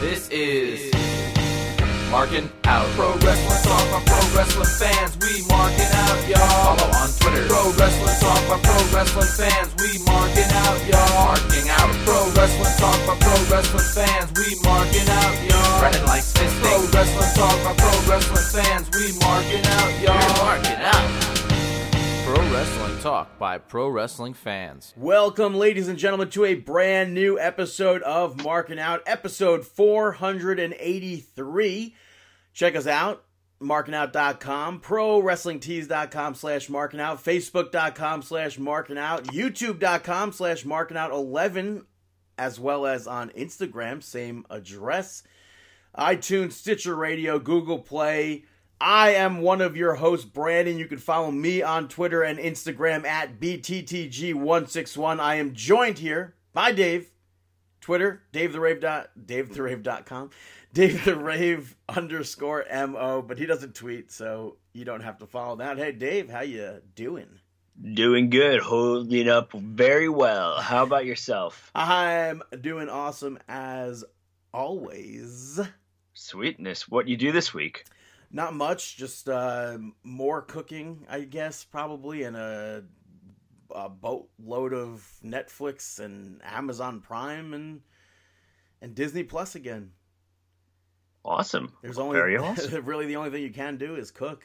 This is Marking Out. Pro Wrestling Talk by Pro Wrestling fans. We marking out, y'all. Follow on Twitter. Pro Wrestling Talk by Pro Wrestling fans. We marking out, y'all. Marking out. Pro Wrestling Talk by Pro Wrestling fans. We marking out, y'all. Brennan likes fisting. Pro Wrestling Talk by Pro Wrestling fans. We marking out, y'all. We're marking out. Pro Wrestling Talk by Pro Wrestling fans. Welcome, ladies and gentlemen, to a brand new episode of Marking Out, episode 483. Check us out, markingout.com, prowrestlingtees.com slash markingout, facebook.com slash markingout, youtube.com slash markingout11, as well as on Instagram, same address, iTunes, Stitcher Radio, Google Play, I am one of your hosts, Brandon. You can follow me on Twitter and Instagram at BTTG161. I am joined here by Dave. Twitter, Dave the Rave dot Dave the Rave.com. Dave the Rave underscore MO, but he doesn't tweet, so you don't have to follow that. Hey Dave, how you doing? Doing good, holding up very well. How about yourself? I'm doing awesome as always. Sweetness. What you do this week? Not much, just uh, more cooking, I guess, probably, and a, a boatload of Netflix and Amazon Prime and and Disney Plus again. Awesome. There's only very awesome. really the only thing you can do is cook.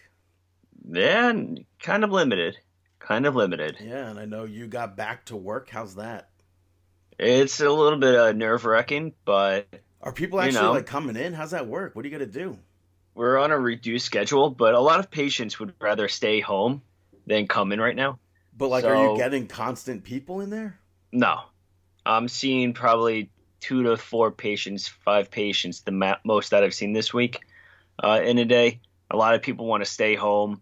Yeah, kind of limited. Kind of limited. Yeah, and I know you got back to work. How's that? It's a little bit uh, nerve wracking, but are people actually you know, like coming in? How's that work? What are you gonna do? We're on a reduced schedule, but a lot of patients would rather stay home than come in right now. But like, so, are you getting constant people in there? No, I'm seeing probably two to four patients, five patients, the ma- most that I've seen this week uh, in a day. A lot of people want to stay home,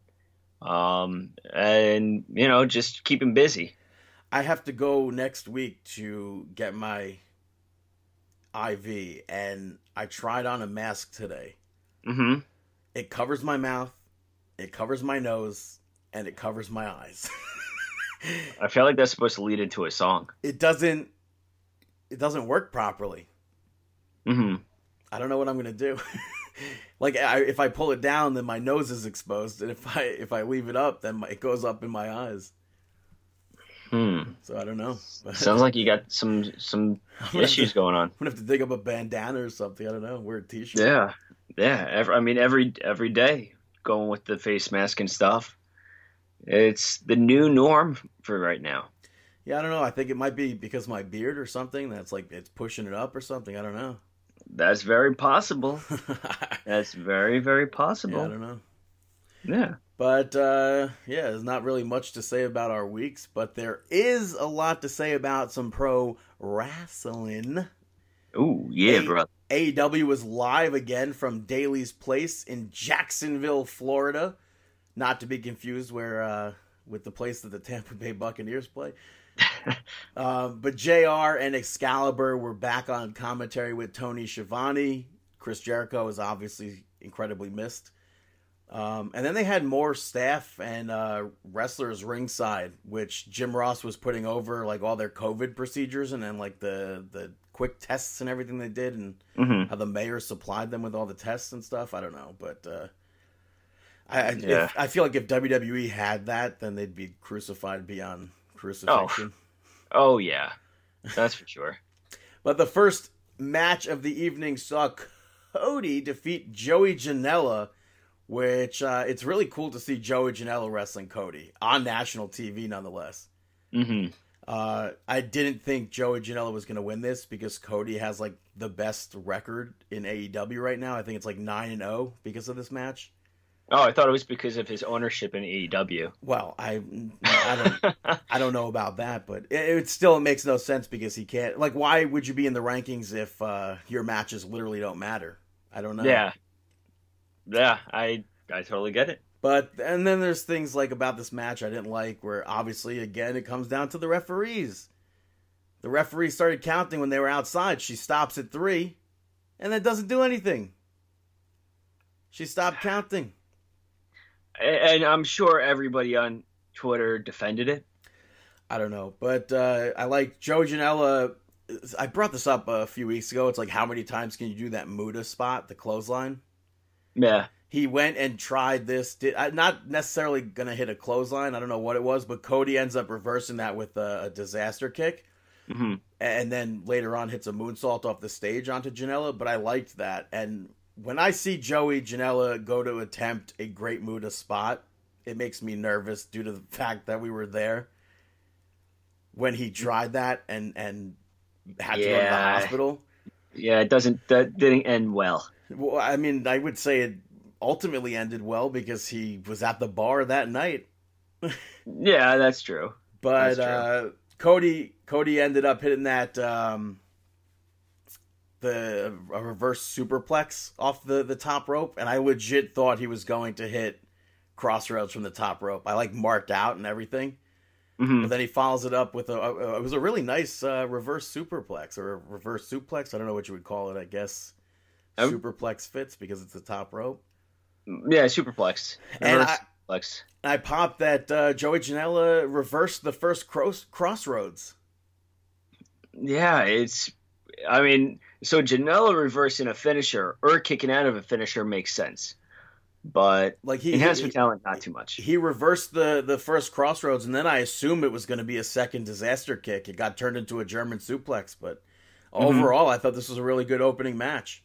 um, and you know, just keep them busy. I have to go next week to get my IV, and I tried on a mask today. Mm-hmm. It covers my mouth, it covers my nose, and it covers my eyes. I feel like that's supposed to lead into a song. It doesn't. It doesn't work properly. Mm-hmm. I don't know what I'm gonna do. like, I, if I pull it down, then my nose is exposed, and if I if I leave it up, then my, it goes up in my eyes. Hmm. So I don't know. Sounds like you got some some issues to, going on. I'm gonna have to dig up a bandana or something. I don't know. Wear a t-shirt. Yeah, yeah. Every, I mean, every every day going with the face mask and stuff. It's the new norm for right now. Yeah, I don't know. I think it might be because my beard or something. That's like it's pushing it up or something. I don't know. That's very possible. That's very very possible. Yeah, I don't know. Yeah. But uh, yeah, there's not really much to say about our weeks, but there is a lot to say about some pro wrestling. Ooh, yeah, a- bro. AEW was live again from Daily's Place in Jacksonville, Florida. Not to be confused where uh, with the place that the Tampa Bay Buccaneers play. uh, but JR and Excalibur were back on commentary with Tony Schiavone. Chris Jericho is obviously incredibly missed. Um, and then they had more staff and uh, wrestlers ringside, which Jim Ross was putting over like all their COVID procedures and then like the the quick tests and everything they did, and mm-hmm. how the mayor supplied them with all the tests and stuff. I don't know, but uh, I yeah. if, I feel like if WWE had that, then they'd be crucified beyond crucifixion. Oh, oh yeah, that's for sure. but the first match of the evening saw Cody defeat Joey Janela which uh, it's really cool to see Joey Janela wrestling Cody on national TV, nonetheless. Mm-hmm. Uh, I didn't think Joey Janela was going to win this because Cody has like the best record in AEW right now. I think it's like nine and zero because of this match. Oh, I thought it was because of his ownership in AEW. Well, I I don't I don't know about that, but it, it, still makes no sense because he can't. Like, why would you be in the rankings if uh, your matches literally don't matter? I don't know. Yeah, yeah, I I totally get it. But and then there's things like about this match I didn't like, where obviously again it comes down to the referees. The referee started counting when they were outside. She stops at three, and then doesn't do anything. She stopped counting. And I'm sure everybody on Twitter defended it. I don't know, but uh, I like Joe Janela I brought this up a few weeks ago. It's like how many times can you do that Muta spot, the clothesline? Yeah. He went and tried this. Did uh, not necessarily gonna hit a clothesline. I don't know what it was, but Cody ends up reversing that with a, a disaster kick, hmm and then later on hits a moonsault off the stage onto Janela. But I liked that. And when I see Joey Janela go to attempt a great Muta spot, it makes me nervous due to the fact that we were there when he tried that and and had to go to the hospital. Yeah, it doesn't that didn't end well. Well, I mean, I would say it ultimately ended well because he was at the bar that night. Yeah, that's true. But That's true. uh, Cody Cody ended up hitting that um, the a reverse superplex off the the top rope, and I legit thought he was going to hit crossroads from the top rope. I like marked out and everything, hmm but then he follows it up with a, a it was a really nice uh, reverse superplex or a reverse suplex. I don't know what you would call it. I guess superplex fits because it's the top rope. Yeah, superplex. And I- superplex. I popped that uh, Joey Janela reversed the first cross- crossroads. Yeah, it's. I mean, so Janela reversing a finisher or kicking out of a finisher makes sense, but Like he enhancement he, talent not too much. he reversed the the first crossroads, and then I assume it was going to be a second disaster kick. It got turned into a German suplex, but Mm-hmm. overall, I thought this was a really good opening match.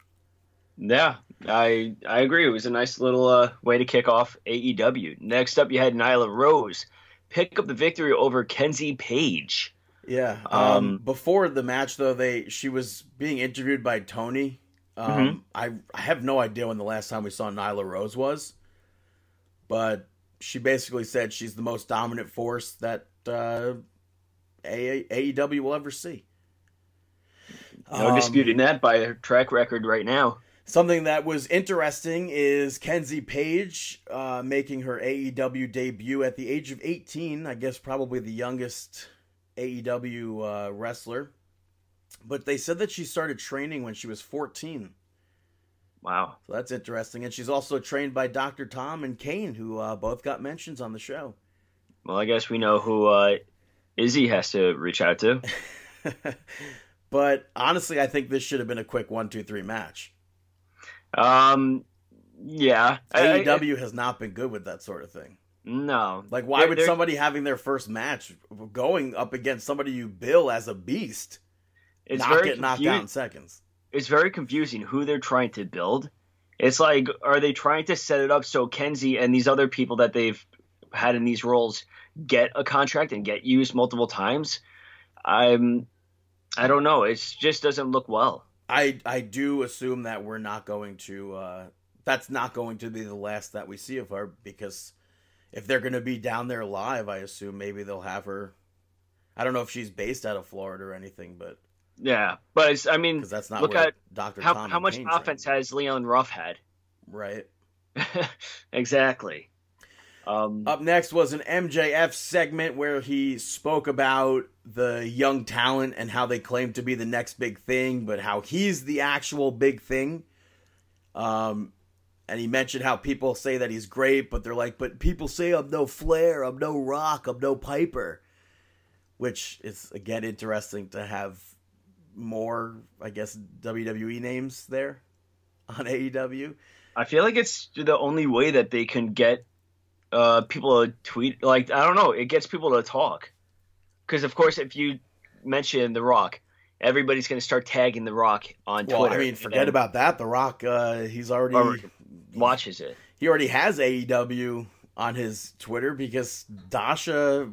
Yeah, I I agree. It was a nice little uh, way to kick off AEW. Next up, you had Nyla Rose pick up the victory over Kenzie Paige. Yeah. Um, Um, before the match, though, they she was being interviewed by Tony. Um, Mhm. I I have no idea when the last time we saw Nyla Rose was, but she basically said she's the most dominant force that uh, AEW will ever see. No Um, disputing that by her track record right now. Something that was interesting is Kenzie Paige uh, making her AEW debut at the age of 18. I guess probably the youngest AEW uh, wrestler. But they said that she started training when she was 14. Wow. So that's interesting. And she's also trained by Dr. Tom and Kane, who uh, both got mentions on the show. Well, I guess we know who uh, Izzy has to reach out to. but honestly, I think this should have been a quick one, two, three match. Um, yeah. I- I- AEW has not been good with that sort of thing. no. Like, why They're- would they're- somebody having their first match going up against somebody you bill as a beast It's not very get knocked confu- out in seconds? It's very confusing who they're trying to build. It's like, are they trying to set it up so Kenzie and these other people that they've had in these roles get a contract and get used multiple times? I'm, I don't know. It just doesn't look well. I I do assume that we're not going to. Uh, that's not going to be the last that we see of her because if they're going to be down there live, I assume maybe they'll have her. I don't know if she's based out of Florida or anything, but Yeah, but I mean, that's not look at Doctor how how much Kane offense trained. has Leon Ruff had? right? exactly. Um, Up next was an MJF segment where he spoke about the young talent and how they claim to be the next big thing, but how he's the actual big thing. Um, and he mentioned how people say that he's great, but they're like, but people say I'm no Flair, I'm no Rock, I'm no Piper. Which is, again, interesting to have more, I guess, WWE names there on AEW. I feel like it's the only way that they can get uh, people to tweet. Like I don't know, it gets people to talk. Because of course, if you mention The Rock, everybody's going to start tagging The Rock on Twitter. Well, Twitter. I mean, forget and about that. The Rock, uh, he's already watches it. he already has AEW on his Twitter because Dasha,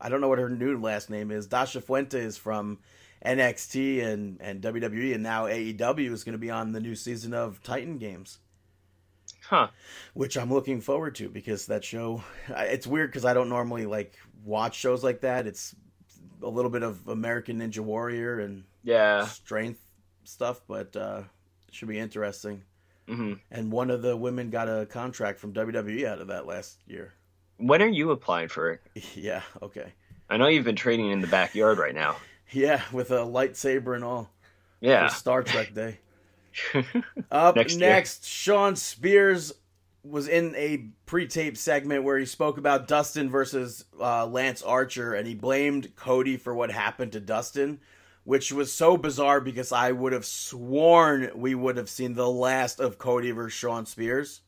I don't know what her new last name is. Dasha Fuente is from NXT and and WWE, and now AEW is going to be on the new season of Titan Games, Huh? which I'm looking forward to because that show. It's weird because I don't normally like watch shows like that. It's a little bit of American Ninja Warrior and Yeah. strength stuff, but uh, should be interesting. hmm And one of the women got a contract from WWE out of that last year. When are you applying for it? Yeah, okay. I know you've been training in the backyard right now. Yeah, with a lightsaber and all. Yeah. For Star Trek Day. Up Next next. Shawn Spears was in a pre-tape segment where he spoke about Dustin versus uh, Lance Archer, and he blamed Cody for what happened to Dustin, which was so bizarre because I would have sworn we would have seen the last of Cody versus Shawn Spears.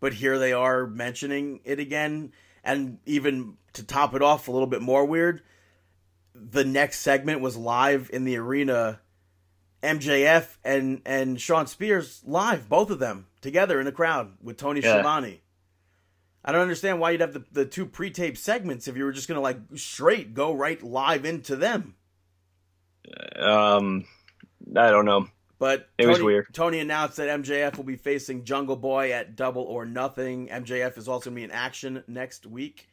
But here they are mentioning it again, and even to top it off a little bit more weird, the next segment was live in the arena. MJF and and Shawn Spears live, both of them together in the crowd with Tony Yeah. Schiavone. I don't understand why you'd have the, the two pre-taped segments if you were just gonna like straight go right live into them. Um, I don't know. But It Tony, was weird. Tony announced that MJF will be facing Jungle Boy at Double or Nothing. MJF is also going to be in action next week.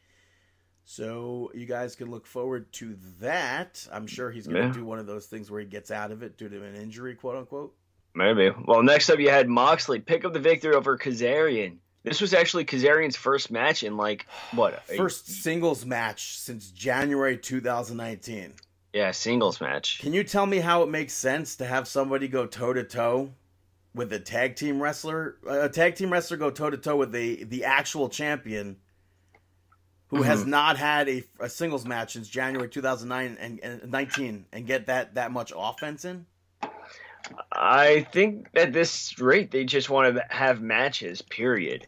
So you guys can look forward to that. I'm sure he's going to Yeah. do one of those things where he gets out of it due to an injury, quote unquote. Maybe. Well, next up you had Moxley pick up the victory over Kazarian. This was actually Kazarian's first match in like what? a- First singles match since January 2019. yeah, singles match. Can you tell me how it makes sense to have somebody go toe to toe with a tag team wrestler? Uh, a tag team wrestler go toe to toe with the the actual champion who has not had a, a singles match since January 2009 and, and 19 and get that that much offense in? I think at this rate they just want to have matches. Period.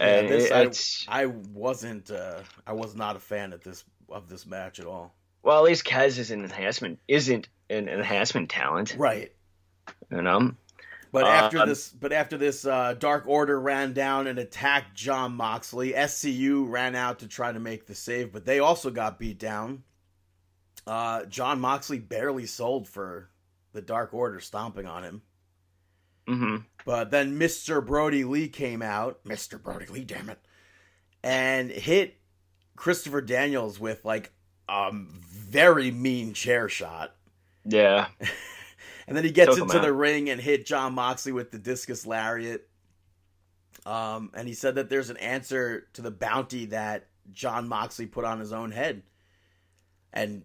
Yeah, this, I, I wasn't uh, I was not a fan of this of this match at all. well, at least Kaz is an enhancement. Isn't an enhancement talent. Right. You know. But Uh, after this, but after this, uh, Dark Order ran down and attacked John Moxley. SCU ran out to try to make the save, but they also got beat down. Uh, John Moxley barely sold for the Dark Order stomping on him. hmm But then Mr. Brodie Lee came out, Mr. Brodie Lee, damn it, and hit Christopher Daniels with like a very mean chair shot. Yeah. And then he gets Took into the ring and hit John Moxley with the discus lariat. Um, and he said that there's an answer to the bounty that John Moxley put on his own head. And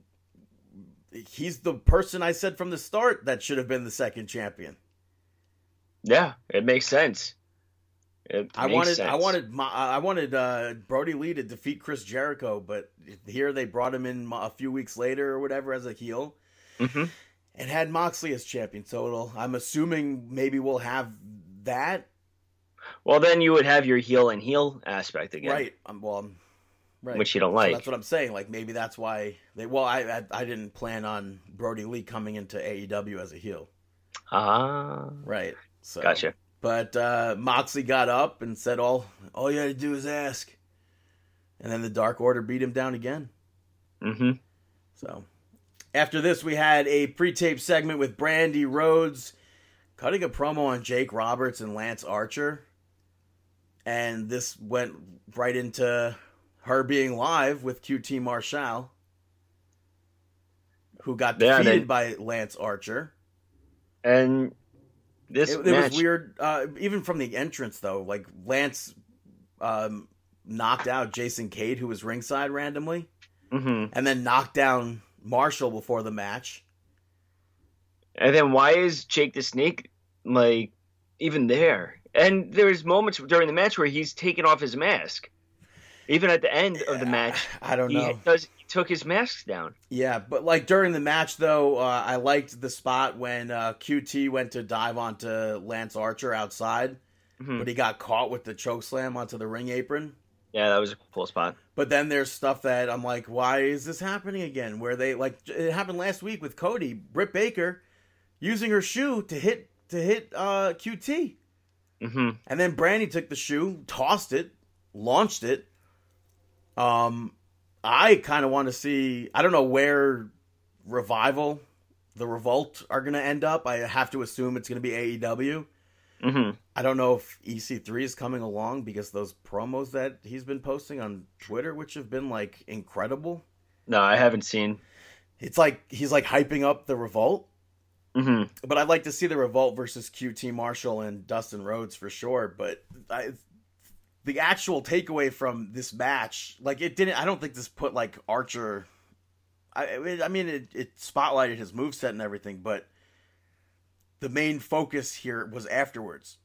he's the person I said from the start that should have been the second champion. Yeah. It makes sense. It I makes wanted, sense. I wanted, Mo- I wanted uh, Brodie Lee to defeat Chris Jericho, but here they brought him in a few weeks later or whatever as a heel. Mhm. And had Moxley as champion. So it'll, I'm assuming maybe we'll have that Well, then you would have your heel and heel aspect again, right. Um, well, I'm- right, which you don't So like. that's what I'm saying. Like maybe that's why they. Well, I, I I didn't plan on Brodie Lee coming into AEW as a heel. Ah, Right. So gotcha. But uh, Moxley got up and said, "All all you had to do is ask," and then the Dark Order beat him down again. Mm-hmm. So after this, we had a pre-tape segment with Brandi Rhodes cutting a promo on Jake Roberts and Lance Archer, and this went right into her being live with QT Marshall, who got Yeah, defeated they- by Lance Archer. And this It, it match, was weird, uh, even from the entrance though. Like Lance um, knocked out Jason Cade, who was ringside randomly, hmm and then knocked down Marshall before the match. And then why is Jake the Snake like even there? And there's moments during the match where he's taken off his mask. Even at the end of the match, I don't he know. does he took his mask down. Yeah, but like during the match though, uh, I liked the spot when uh, QT went to dive onto Lance Archer outside, Mhm. but he got caught with the choke slam onto the ring apron. Yeah, that was a cool spot. But then there's stuff that I'm like, why is this happening again? Where they like it happened last week with Cody, Britt Baker, using her shoe to hit to hit uh, QT, hmm and then Brandi took the shoe, tossed it, launched it. Um, I kind of want to see. I don't know where revival, the revolt are going to end up. I have to assume it's going to be AEW. Hmm I don't know if EC3 is coming along because those promos that he's been posting on Twitter, which have been like incredible. No, I haven't seen. It's like he's like hyping up the revolt, hmm but I'd like to see the revolt versus QT Marshall and Dustin Rhodes for sure. But I, the actual takeaway from this match, like it didn't. I don't think this put like Archer. I, I mean, it, it spotlighted his moveset and everything, but the main focus here was afterwards.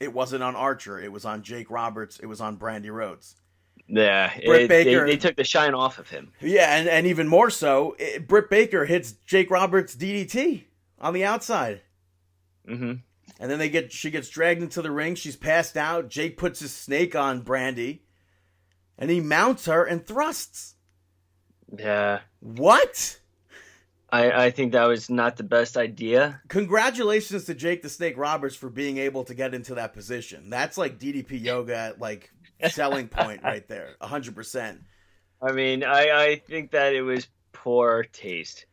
It wasn't on Archer. It was on Jake Roberts. It was on Brandi Rhodes. Yeah, Britt it- Baker- They, they took the shine off of him. Yeah, and, and even more so, it, Britt Baker hits Jake Roberts DDT on the outside. hmm And then they get she gets dragged into the ring. She's passed out. Jake puts his snake on Brandi, and he mounts her and thrusts. Yeah, What? I, I think that was not the best idea. Congratulations to Jake the Snake Roberts for being able to get into that position. That's like DDP yoga like selling point right there. hundred percent. I mean, I, I think that it was poor taste.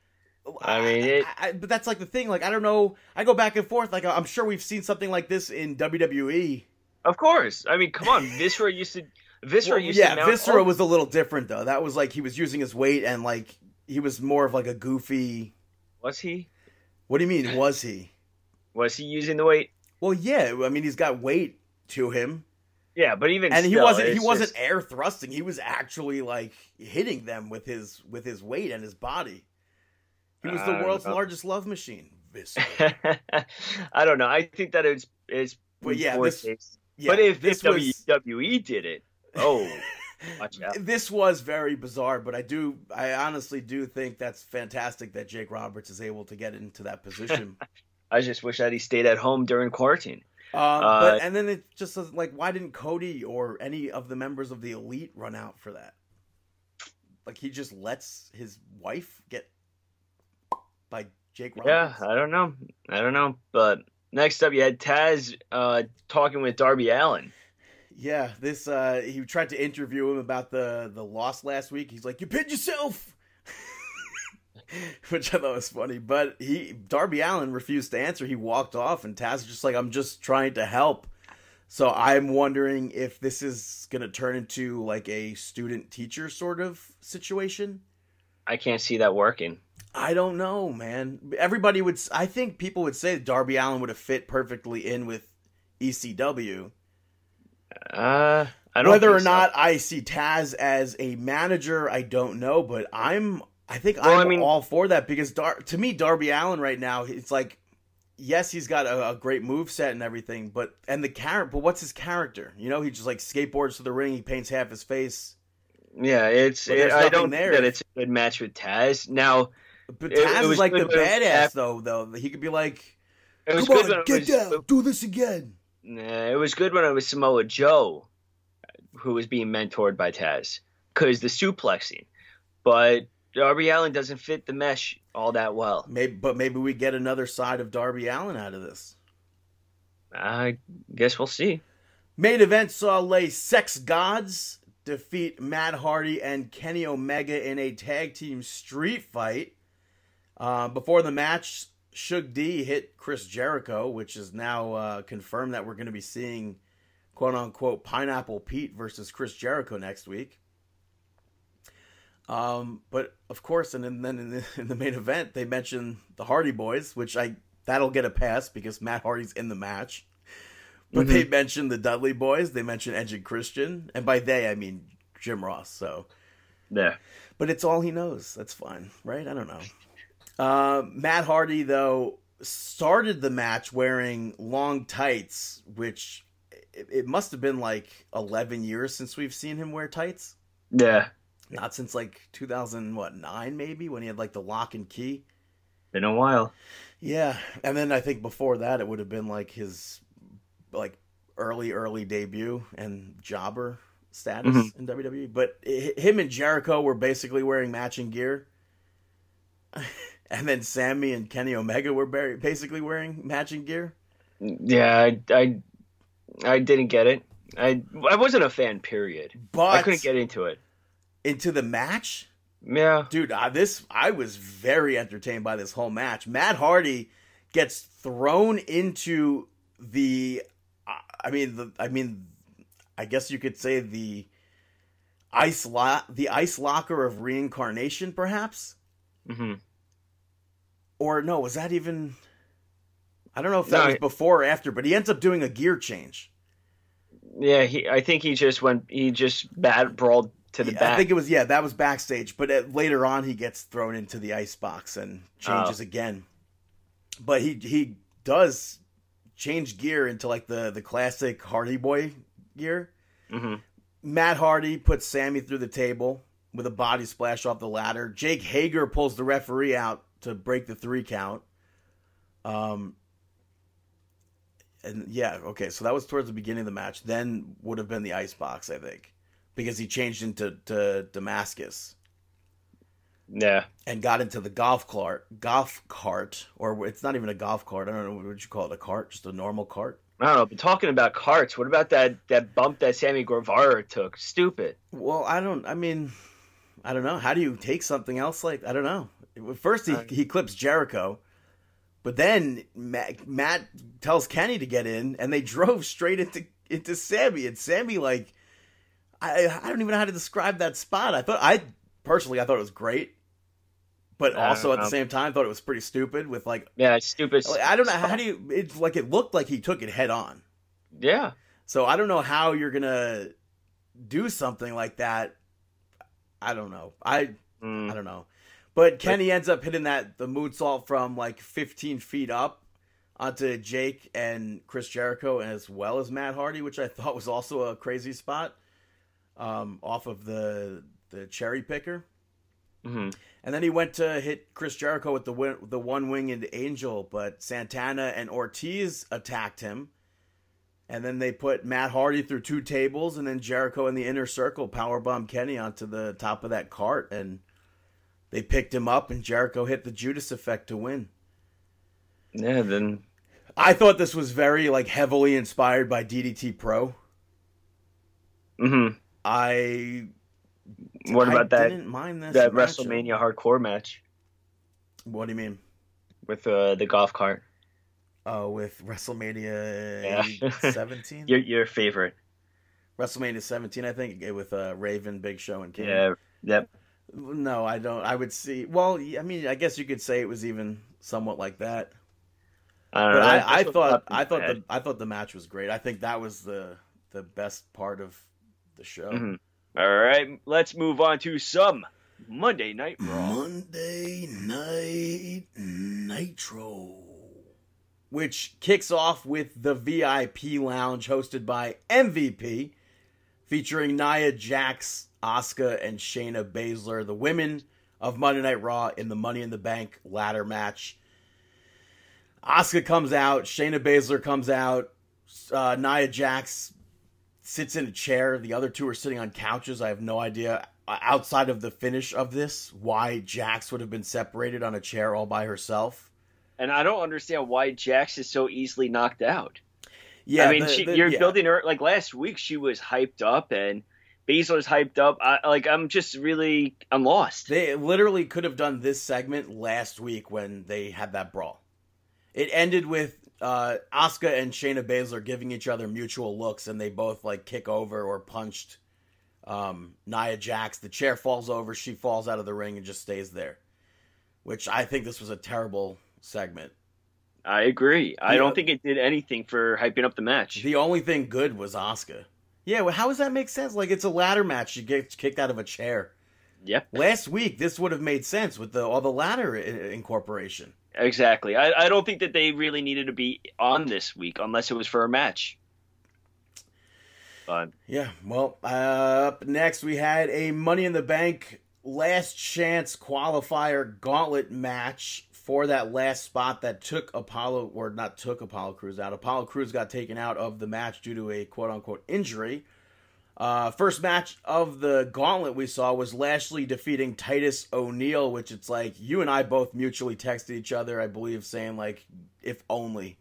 I mean, it- I- I- but that's like the thing. Like I don't know. I go back and forth. Like I'm sure we've seen something like this in. WWE. Of course. I mean, come on. Viscera used to. Viscera Well, used yeah, to. Yeah, Viscera all- was a little different though. That was like he was using his weight and like he was more of like a goofy. Was he? What do you mean? Was he? Was he using the weight? Well, yeah. I mean, he's got weight to him, Yeah, but even and he wasn't. He it's wasn't air thrusting. He was actually like hitting them with his with his weight and his body. He was the don't world's largest love machine. I don't know. I think that it's it's. But yeah, this- Yeah, but if this if was WWE did it, oh. this was very bizarre. But I do, I honestly do think that's fantastic that Jake Roberts is able to get into that position. I just wish that he stayed at home during quarantine. Uh, Uh, but and then it just says like, why didn't Cody or any of the members of the elite run out for that? Like he just lets his wife get by Jake Yeah, I don't know. I don't know. But next up, you had Taz uh, talking with Darby Allin. Yeah, this uh he tried to interview him about the the loss last week. He's like, "You pinned yourself," which I thought was funny. But he Darby Allin refused to answer. He walked off, and Taz is just like, "I'm just trying to help." So I'm wondering if this is gonna turn into like a student teacher sort of situation. I can't see that working. I don't know, man. Everybody would. I think people would say Darby Allin would have fit perfectly in with ECW. Uh, I don't. Whether or so. not I see Taz as a manager, I don't know, but I'm I think Well, I'm I mean- all for that because Dar- to me Darby Allin right now it's like yes, he's got a, a great move set and everything, but and the character, but what's his character? You know, he just like skateboards to the ring, he paints half his face. Yeah, it's. There's I don't there. think that it's a good match with Taz. Now, But It- Taz it is like the badass though, though. He could be like, it "Come on, get was, down, do this again." Nah, it was good when it was Samoa Joe, who was being mentored by Taz, because the suplexing. But Darby Allin doesn't fit the mesh all that well. Maybe, but maybe we get another side of Darby Allin out of this. I guess we'll see. Main event saw Le Sex Gods defeat Matt Hardy and Kenny Omega in a tag team street fight. Uh, before the match, Shug D hit Chris Jericho, which is now uh, confirmed that we're going to be seeing quote unquote Pineapple Pete versus Chris Jericho next week. Um, but of course, and then, in, the, in the main event, they mention the Hardy Boys, which I that'll get a pass because Matt Hardy's in the match. But they mentioned the Dudley Boys, they mentioned Edge and Christian, and by they I mean Jim Ross. So, yeah, but it's all he knows. That's fine, right? I don't know. Uh, Matt Hardy though started the match wearing long tights, which it, it must have been like eleven years since we've seen him wear tights. Yeah. Not since like two thousand what nine maybe when he had like the lock and key. Been a while. Yeah, and then I think before that it would have been like his like early early debut and jobber status Mhm. in WWE. But hi- him and Jericho were basically wearing matching gear. and then Sammy and Kenny Omega were basically wearing matching gear. Yeah, I, I, I didn't get it. I, I wasn't a fan. Period. But I couldn't get into it. into the match, Yeah. dude, I, this I was very entertained by this whole match. Matt Hardy gets thrown into the, I mean, the, I mean, I guess you could say the ice lo- the ice locker of reincarnation, perhaps, hmm or no, was that even? I don't know if that No, was before or after, but he ends up doing a gear change. Yeah. He. I think he just went. He just bad brawled to the Yeah, back. I think it was yeah, that was backstage. But uh later on, he gets thrown into the ice box and changes again. But he he does change gear into like the the classic Hardy Boy gear. hmm Matt Hardy puts Sammy through the table with a body splash off the ladder. Jake Hager pulls the referee out to break the three count. Um, and yeah, okay, so that was towards the beginning of the match. Then would have been the ice box, I think, because he changed into to Damascus Yeah. and got into the golf cart, golf cart, or it's not even a golf cart. I don't know what would you call it, a cart, just a normal cart. I don't know, but talking about carts, what about that that bump that Sammy Guevara took? Stupid. Well, I don't. I mean, I don't know. How do you take something else like? I don't know. First, he uh, he clips Jericho, but then Matt, Matt tells Kenny to get in, and they drove straight into into Sammy, and Sammy like, I I don't even know how to describe that spot. I thought I personally I thought it was great, but I also at the same time thought it was pretty stupid. With like, Yeah, stupid. like, I don't know how do you? It's like it looked like he took it head on. Yeah. So I don't know how you're gonna do something like that. I don't know. I Mm. I don't know. But Kenny ends up hitting that the moonsault from like 15 feet up onto Jake and Chris Jericho, as well as Matt Hardy, which I thought was also a crazy spot um, off of the the cherry picker. hmm And then he went to hit Chris Jericho with the win- the one winged angel, but Santana and Ortiz attacked him. And then they put Matt Hardy through two tables, and then Jericho in the inner circle powerbomb Kenny onto the top of that cart, and they picked him up, and Jericho hit the Judas effect to win. Yeah. Then I thought this was very like heavily inspired by DDT Pro. hmm I what I about that Didn't mind this that match. WrestleMania hardcore match What do you mean? with uh, the golf cart? Oh, with WrestleMania Yeah. 17. Your your favorite? WrestleMania 17, I think, with uh, Raven, Big Show, and King. Yeah. Yep. No, I don't. I would see. Well, I mean, I guess you could say it was even somewhat like that. I don't But know. I, I thought, I thought bad. the, I thought the match was great. I think that was the the best part of the show. Mhm. All right, let's move on to some Monday Night Raw. Monday Night Nitro, which kicks off with the VIP Lounge hosted by MVP, featuring Nia Jax, Asuka, and Shayna Baszler, the women of Monday Night Raw in the Money in the Bank ladder match. Asuka comes out, Shayna Baszler comes out, uh, Nia Jax sits in a chair. The other two are sitting on couches. I have no idea uh, outside of the finish of this why Jax would have been separated on a chair all by herself. And I don't understand why Jax is so easily knocked out. Yeah, I mean, the- she, the- you're yeah. building her like last week. She was hyped up, and Baszler's hyped up. I, like I'm just really, I'm lost. They literally could have done this segment last week when they had that brawl. It ended with uh, Asuka and Shayna Baszler giving each other mutual looks, and they both like kick over or punched um, Nia Jax. The chair falls over, she falls out of the ring and just stays there. Which I think this was a terrible segment. I agree. I Yeah. don't think it did anything for hyping up the match. The only thing good was Oscar. Yeah, well, how does that make sense? Like it's a ladder match. She gets kicked out of a chair. Yep, Last week, this would have made sense with the all the ladder i- incorporation. exactly. I, I don't think that they really needed to be on this week unless it was for a match. But Yeah, well, uh, up next we had a Money in the Bank last chance qualifier gauntlet match for that last spot that took Apollo, or not took Apollo Crews out. Apollo Crews got taken out of the match due to a quote unquote injury. Uh, first match of the gauntlet we saw was Lashley defeating Titus O'Neil, which it's like you and I both mutually texted each other, I believe, saying like, if only,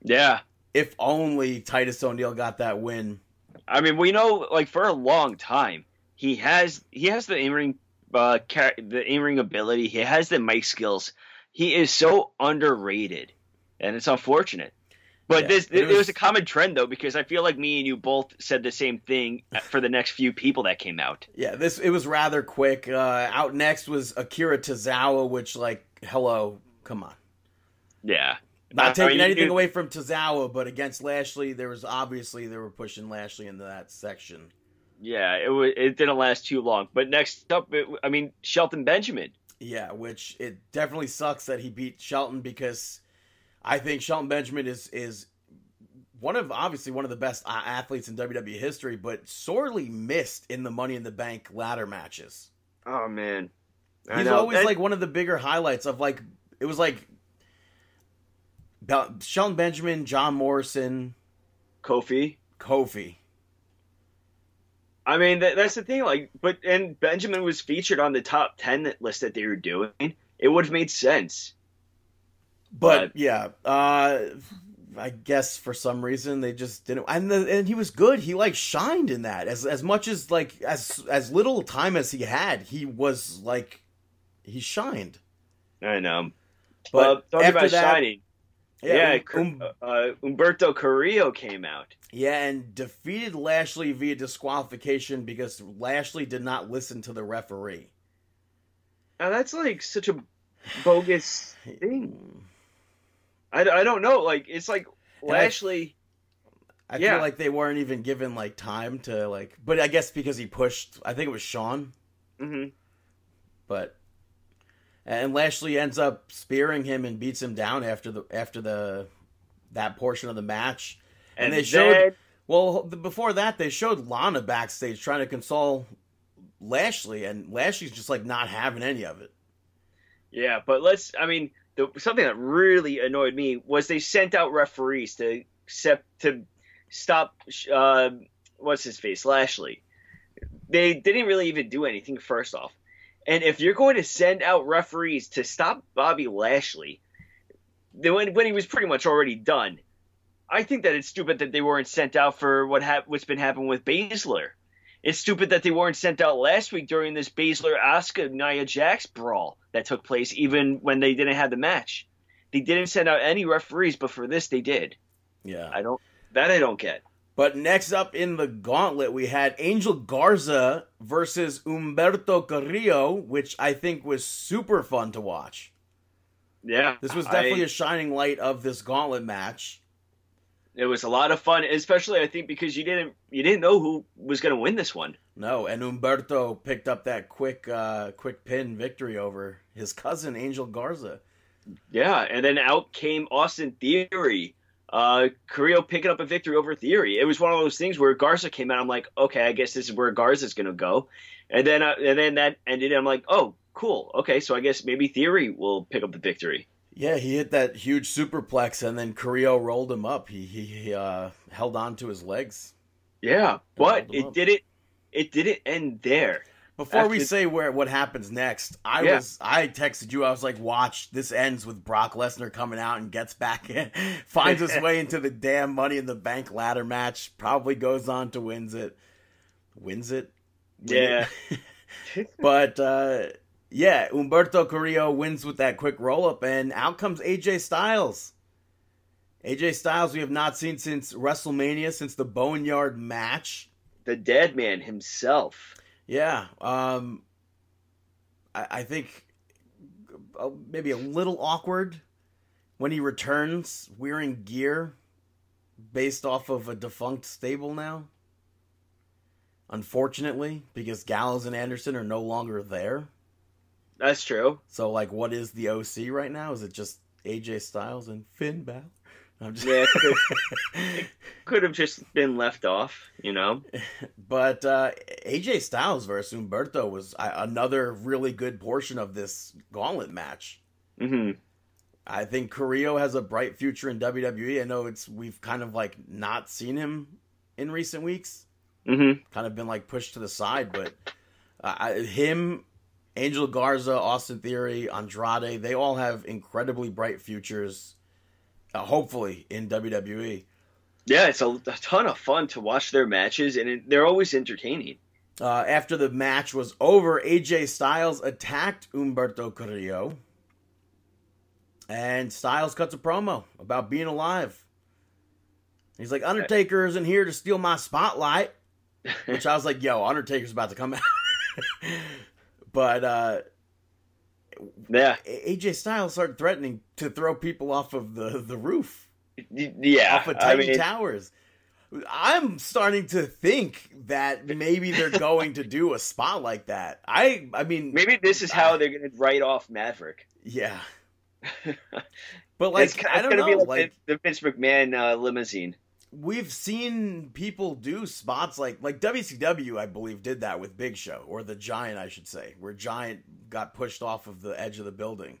yeah, if only Titus O'Neil got that win. I mean, we know like for a long time he has he has the in ring uh, car- the in ring ability. He has the mic skills. He is so underrated, and it's unfortunate. But Yeah, this it, was, was- a common trend though because I feel like me and you both said the same thing for the next few people that came out. Yeah, this it was rather quick. Uh, out next was Akira Tozawa, which like, hello, come on. Yeah, Not I taking mean, anything away from Tozawa, but against Lashley, there was obviously they were pushing Lashley into that section. Yeah, it was, it didn't last too long. But next up, it, I mean Shelton Benjamin. Yeah, which it definitely sucks that he beat Shelton because I think Shelton Benjamin is is one of obviously one of the best athletes in WWE history, but sorely missed in the Money in the Bank ladder matches. Oh man, I He's know. always And- like one of the bigger highlights of like it was like Shelton Benjamin, John Morrison, Kofi. Kofi. I mean, that, that's the thing. Like, but and Benjamin was featured on the top ten list that they were doing. It would have made sense. But But- yeah, uh I guess for some reason they just didn't and the, and he was good. He like shined in that. As as much as like as as little time as he had, he was like he shined. I know. But after that- shining, yeah, um, uh, Humberto Carrillo came out. Yeah, and defeated Lashley via disqualification because Lashley did not listen to the referee. Now that's like such a bogus thing. I, I don't know. Like it's like And I- Lashley. I Yeah. feel like they weren't even given like time to like, but I guess because he pushed, I think it was Sean, hmm but and Lashley ends up spearing him and beats him down after the after the that portion of the match. And, And, they showed then- well before that they showed Lana backstage trying to console Lashley, and Lashley's just like not having any of it. Yeah, but let's. I mean, the, something that really annoyed me was they sent out referees to accept to stop. Uh, what's his face, Lashley. They didn't really even do anything. First off, and if you're going to send out referees to stop Bobby Lashley, when when he was pretty much already done, I think that it's stupid that they weren't sent out for what hap- what's been happening with Baszler. It's stupid that they weren't sent out last week during this Baszler Asuka Nia Jax brawl that took place, even when they didn't have the match. They didn't send out any referees, but for this they did. Yeah. I don't that I don't get. But next up in the gauntlet, we had Angel Garza versus Humberto Carrillo, which I think was super fun to watch. Yeah, This was definitely I- a shining light of this gauntlet match. it was a lot of fun, especially I think because you didn't you didn't know who was going to win this one. No, and Humberto picked up that quick, uh, quick pin victory over his cousin Angel Garza. Yeah, and then out came Austin Theory. Uh, Carrillo picking up a victory over Theory. It was one of those things where Garza came out. I'm like, okay, I guess this is where Garza's going to go. And then, uh, and then that ended. I'm like, oh, cool. Okay, so I guess maybe Theory will pick up the victory. Yeah, he hit that huge superplex, and then Carrillo rolled him up. He he, he uh, held on to his legs. Yeah, but him up. it didn't. It didn't end there. Before we say where what happens next, I Yeah. was I texted you. I was like, "Watch, this ends with Brock Lesnar coming out and gets back in, finds his way into the damn Money in the Bank ladder match. Probably goes on to wins it, wins it. Win Yeah. it. but uh, yeah, Humberto Carrillo wins with that quick roll up, and out comes AJ Styles. AJ Styles, we have not seen since WrestleMania, since the Boneyard match. The dead man himself. Yeah, um, I, I think uh, maybe a little awkward when he returns wearing gear based off of a defunct stable now. Unfortunately, because Gallows and Anderson are no longer there. That's true. So, like, what is the OC right now? Is it just AJ Styles and Finn Balor? I'm just Yeah, it could, could have just been left off. You know. But uh, AJ Styles versus Humberto was another really good portion of this gauntlet match. hmm I think Carrillo has a bright future in WWE. I know it's we've kind of like not seen him in recent weeks, hmm kind of been like pushed to the side. But uh, him, Angel Garza, Austin Theory, Andrade, they all have incredibly bright futures. Uh, hopefully in WWE. Yeah, it's a, a ton of fun to watch their matches, and it, they're always entertaining. Uh, after the match was over, AJ Styles attacked Humberto Carrillo. And Styles cuts a promo about being alive. He's like, Undertaker isn't here to steal my spotlight. Which I was like, yo, Undertaker's about to come out. but uh, Yeah, AJ Styles started threatening to throw people off of the, the roof, yeah. off of I mean, towers. I'm starting to think that maybe they're going to do a spot like that. I I mean maybe this is how they're going to write off Maverick. yeah. But like it's, I don't going to know be like, like the, the Vince McMahon uh, limousine. We've seen people do spots like like WCW, I believe, did that with Big Show or the Giant, I should say, where Giant got pushed off of the edge of the building.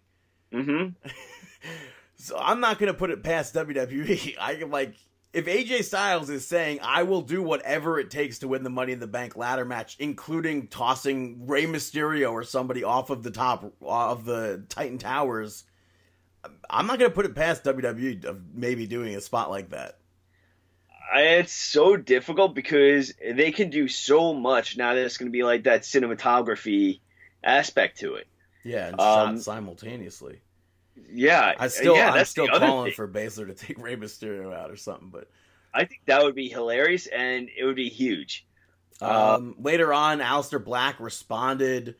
Mm-hmm. so I'm not gonna put it past WWE. I like if AJ Styles is saying I will do whatever it takes to win the Money in the Bank ladder match, including tossing Rey Mysterio or somebody off of the top of the Titan Towers. I'm not gonna put it past WWE of maybe doing a spot like that. It's so difficult because they can do so much now that it's going to be like that cinematography aspect to it. Yeah, and Um, shot simultaneously. Yeah, I still, yeah, I'm still calling thing. for Baszler to take Rey Mysterio out or something. But I think that would be hilarious and it would be huge. Uh, um, later on, Aleister Black responded,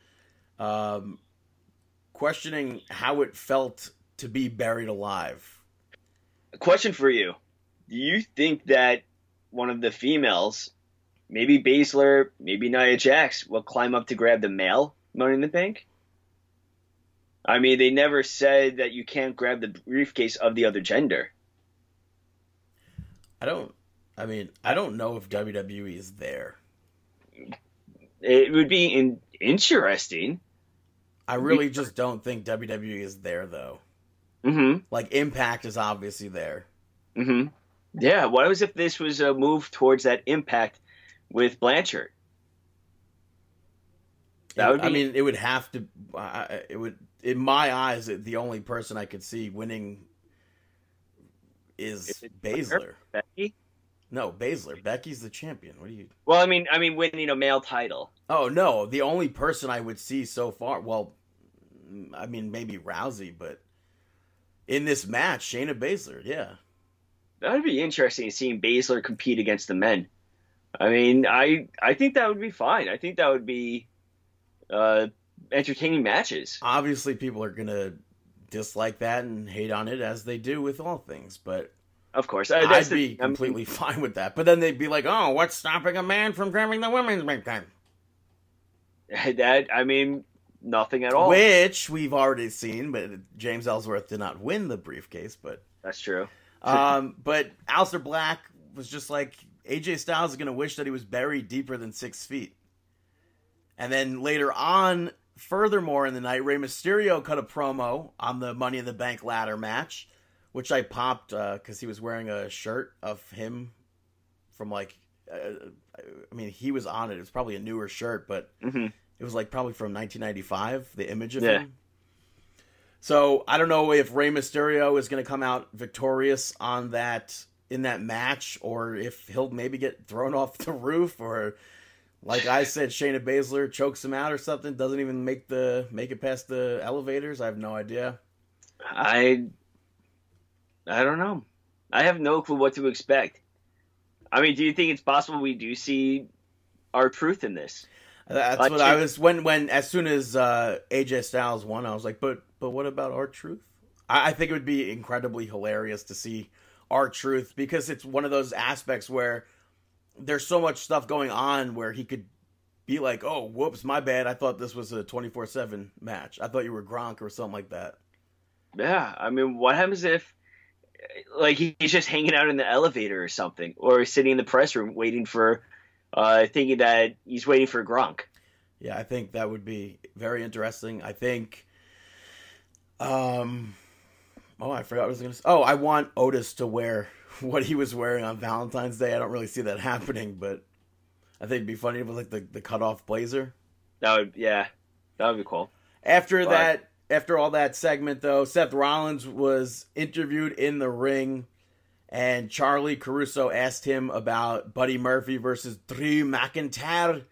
um, questioning how it felt to be buried alive. A question for you: Do you think that one of the females, maybe Baszler, maybe Nia Jax, will climb up to grab the male Money in the Bank? I mean, they never said that you can't grab the briefcase of the other gender. I don't. I mean, I don't know if WWE is there. It would be in- interesting. I really just don't think WWE is there though. Mm-hmm. Like Impact is obviously there. Mm-hmm. Yeah. What was if this was a move towards that impact with Blanchard? That would I mean, it would have to. It would, in my eyes, the only person I could see winning is it's Baszler. Becky? No, Baszler. Becky's the champion. What do you? Well, I mean, I mean, winning a male title. Oh no, the only person I would see so far. Well, I mean, maybe Rousey, but in this match, Shayna Baszler. Yeah, That would be interesting seeing Baszler compete against the men. I mean, I I think that would be fine. I think that would be uh, entertaining matches. obviously, people are gonna dislike that and hate on it as they do with all things, but Of course, I'd that's the- be I mean, completely fine with that. But then they'd be like, "Oh, what's stopping a man from grabbing the women's big time?" that. I mean, nothing at all. Which we've already seen, but James Ellsworth did not win the briefcase. But That's true. Um, but Aleister Black was just like AJ Styles is gonna wish that he was buried deeper than six feet. And then later on, furthermore in the night, Rey Mysterio cut a promo on the Money in the Bank ladder match, which I popped because he was wearing a shirt of him from like, uh, I mean, he was on it. It was probably a newer shirt, but hmm it was like probably from 1995, the image of Yeah. him. So I don't know if Rey Mysterio is going to come out victorious on that in that match, or if he'll maybe get thrown off the roof, or like I said, Shayna Baszler chokes him out or something. Doesn't even make the make it past the elevators. I have no idea. I I don't know. I have no clue what to expect. I mean, do you think it's possible we do see R-Truth in this? That's what I was when when as soon as uh, AJ Styles won, I was like, but but what about R-Truth? I, I think it would be incredibly hilarious to see R-Truth because it's one of those aspects where there's so much stuff going on where he could be like, oh, whoops, my bad. I thought this was a 24 seven match. I thought you were Gronk or something like that. Yeah, I mean, what happens if, like, he's just hanging out in the elevator or something, or sitting in the press room waiting for, uh, thinking that he's waiting for Gronk? Yeah, I think that would be very interesting. I think. Um. Oh, I forgot what I was going to say. Oh, I want Otis to wear what he was wearing on Valentine's Day. I don't really see that happening, but I think it'd be funny with like the the cut off blazer. That would, yeah, that would be cool. After Right. that, after all that segment, though, Seth Rollins was interviewed in the ring, and Charlie Caruso asked him about Buddy Murphy versus Drew McIntyre,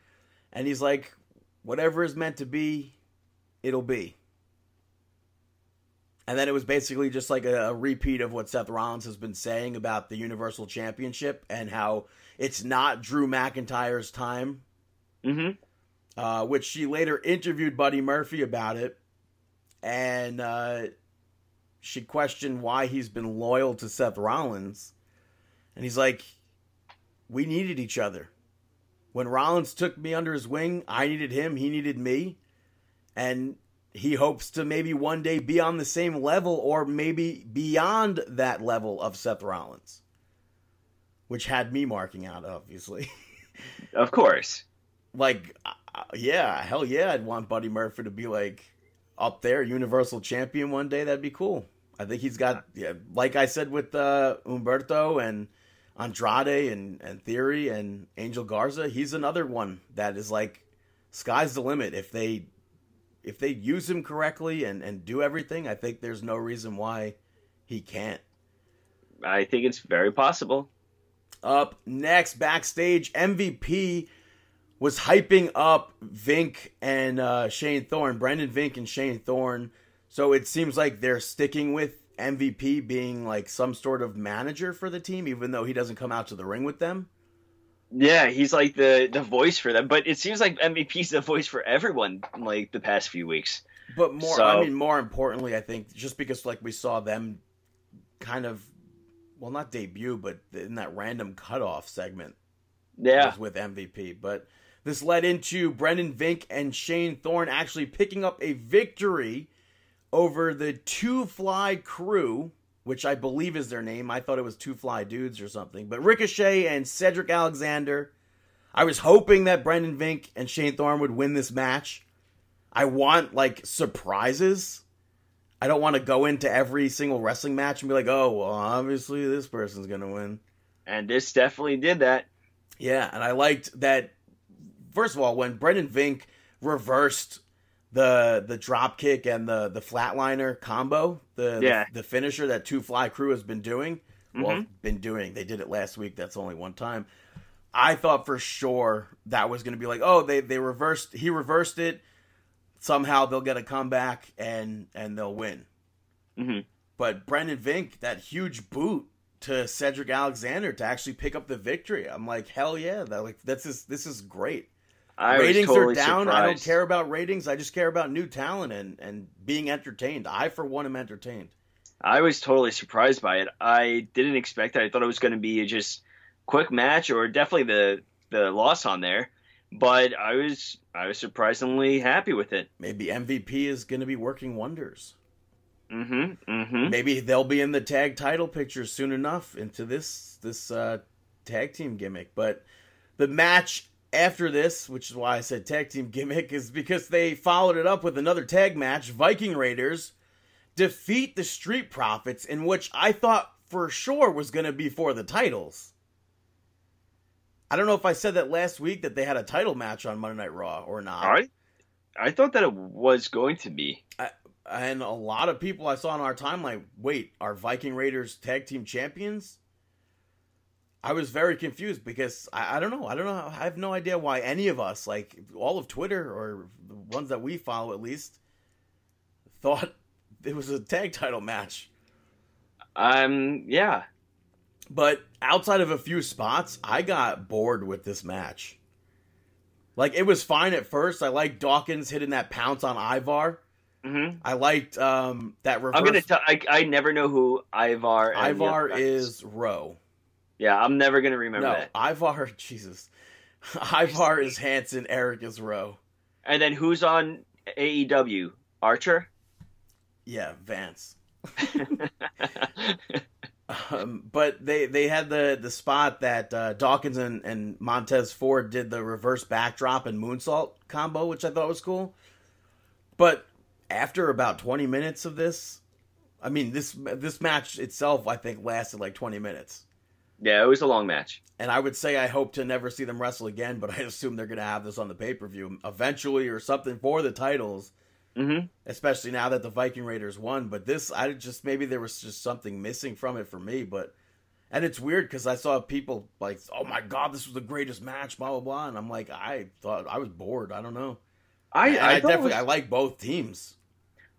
and he's like, "Whatever is meant to be, it'll be." And then it was basically just like a, a repeat of what Seth Rollins has been saying about the Universal Championship and how it's not Drew McIntyre's time. Hmm uh, which she later interviewed Buddy Murphy about it, and uh, she questioned why he's been loyal to Seth Rollins, and he's like, "We needed each other. When Rollins took me under his wing, I needed him, he needed me, and." He hopes to maybe one day be on the same level or maybe beyond that level of Seth Rollins. which had me marking out, obviously. Of course. like, uh, yeah, hell yeah, I'd want Buddy Murphy to be like up there, Universal Champion one day. That'd be cool. I think he's got, yeah, like I said with uh, Humberto and Andrade and, and Theory and Angel Garza, he's another one that is like, sky's the limit. If they if they use him correctly and, and do everything, I think there's no reason why he can't. I think it's very possible. Up next, backstage, MVP was hyping up Vink and uh, Shane Thorne, Brendan Vink and Shane Thorne. So it seems like they're sticking with MVP being like some sort of manager for the team, even though he doesn't come out to the ring with them. Yeah, he's like the the voice for them, but it seems like MVP's the voice for everyone like the past few weeks. But more, So- I mean, more importantly, I think just because like we saw them kind of, well, not debut, but in that random cutoff segment Yeah, with MVP. But this led into Brendan Vink and Shane Thorne actually picking up a victory over the Two Fly Crew, which I believe is their name. I thought it was Two Fly Dudes or something. But Ricochet and Cedric Alexander. I was hoping that Brendan Vink and Shane Thorne would win this match. I want like surprises. I don't want to go into every single wrestling match and be like, "Oh, well, obviously this person's going to win." and this definitely did that. Yeah, and I liked that. First of all, when Brendan Vink reversed the the drop kick and the the flatliner combo, the Yeah. the, the finisher that Two Fly Crew has been doing, well, Mhm. been doing. They did it last week. That's only one time. I thought for sure that was going to be like, oh, they they reversed. He reversed it. Somehow they'll get a comeback and and they'll win. Mhm. But Brendan Vink, that huge boot to Cedric Alexander to actually pick up the victory. I'm like, hell yeah, that like that's just, this is great. I ratings totally are down. I don't care about ratings. I just care about new talent and and being entertained. I for one am entertained. I was totally surprised by it. I didn't expect that. I thought it was going to be a just quick match or definitely the the loss on there. But I was I was surprisingly happy with it. Maybe MVP is going to be working wonders. Mm-hmm. Mm-hmm. Maybe they'll be in the tag title picture soon enough into this this uh, tag team gimmick. But the match after this, which is why I said tag team gimmick, is because they followed it up with another tag match. Viking Raiders defeat the Street Profits, in which I thought for sure was going to be for the titles. I don't know if I said that last week that they had a title match on Monday Night Raw or not. Right. I thought that it was going to be. and a lot of people I saw on our timeline, wait, are Viking Raiders tag team champions? I was very confused because I, I don't know. I don't know. I have no idea why any of us, like all of Twitter or the ones that we follow at least, thought it was a tag title match. Um. Yeah. But outside of a few spots, I got bored with this match. Like it was fine at first. I liked Dawkins hitting that pounce on Ivar. Mm-hmm. I liked um, that reverse. I'm gonna tell. I I never know who Ivar. Ivar is Rowe. Yeah, I'm never gonna remember No, that. Ivar. Jesus, Ivar is Hanson. Erik is Rowe. And then who's on AEW? Archer. Yeah, Vance. Um, but they they had the the spot that uh, Dawkins and, and Montez Ford did the reverse backdrop and moonsault combo, which I thought was cool. But after about twenty minutes of this, I mean this this match itself, I think lasted like twenty minutes. Yeah, it was a long match. And I would say I hope to never see them wrestle again, but I assume they're going to have this on the pay per view eventually or something for the titles, Mm-hmm. especially now that the Viking Raiders won. But this, I just maybe there was just something missing from it for me. But and it's weird because I saw people like, "Oh my god, this was the greatest match," blah blah blah, and I'm like, I thought I was bored. I don't know. I, I, I, definitely was- I like both teams.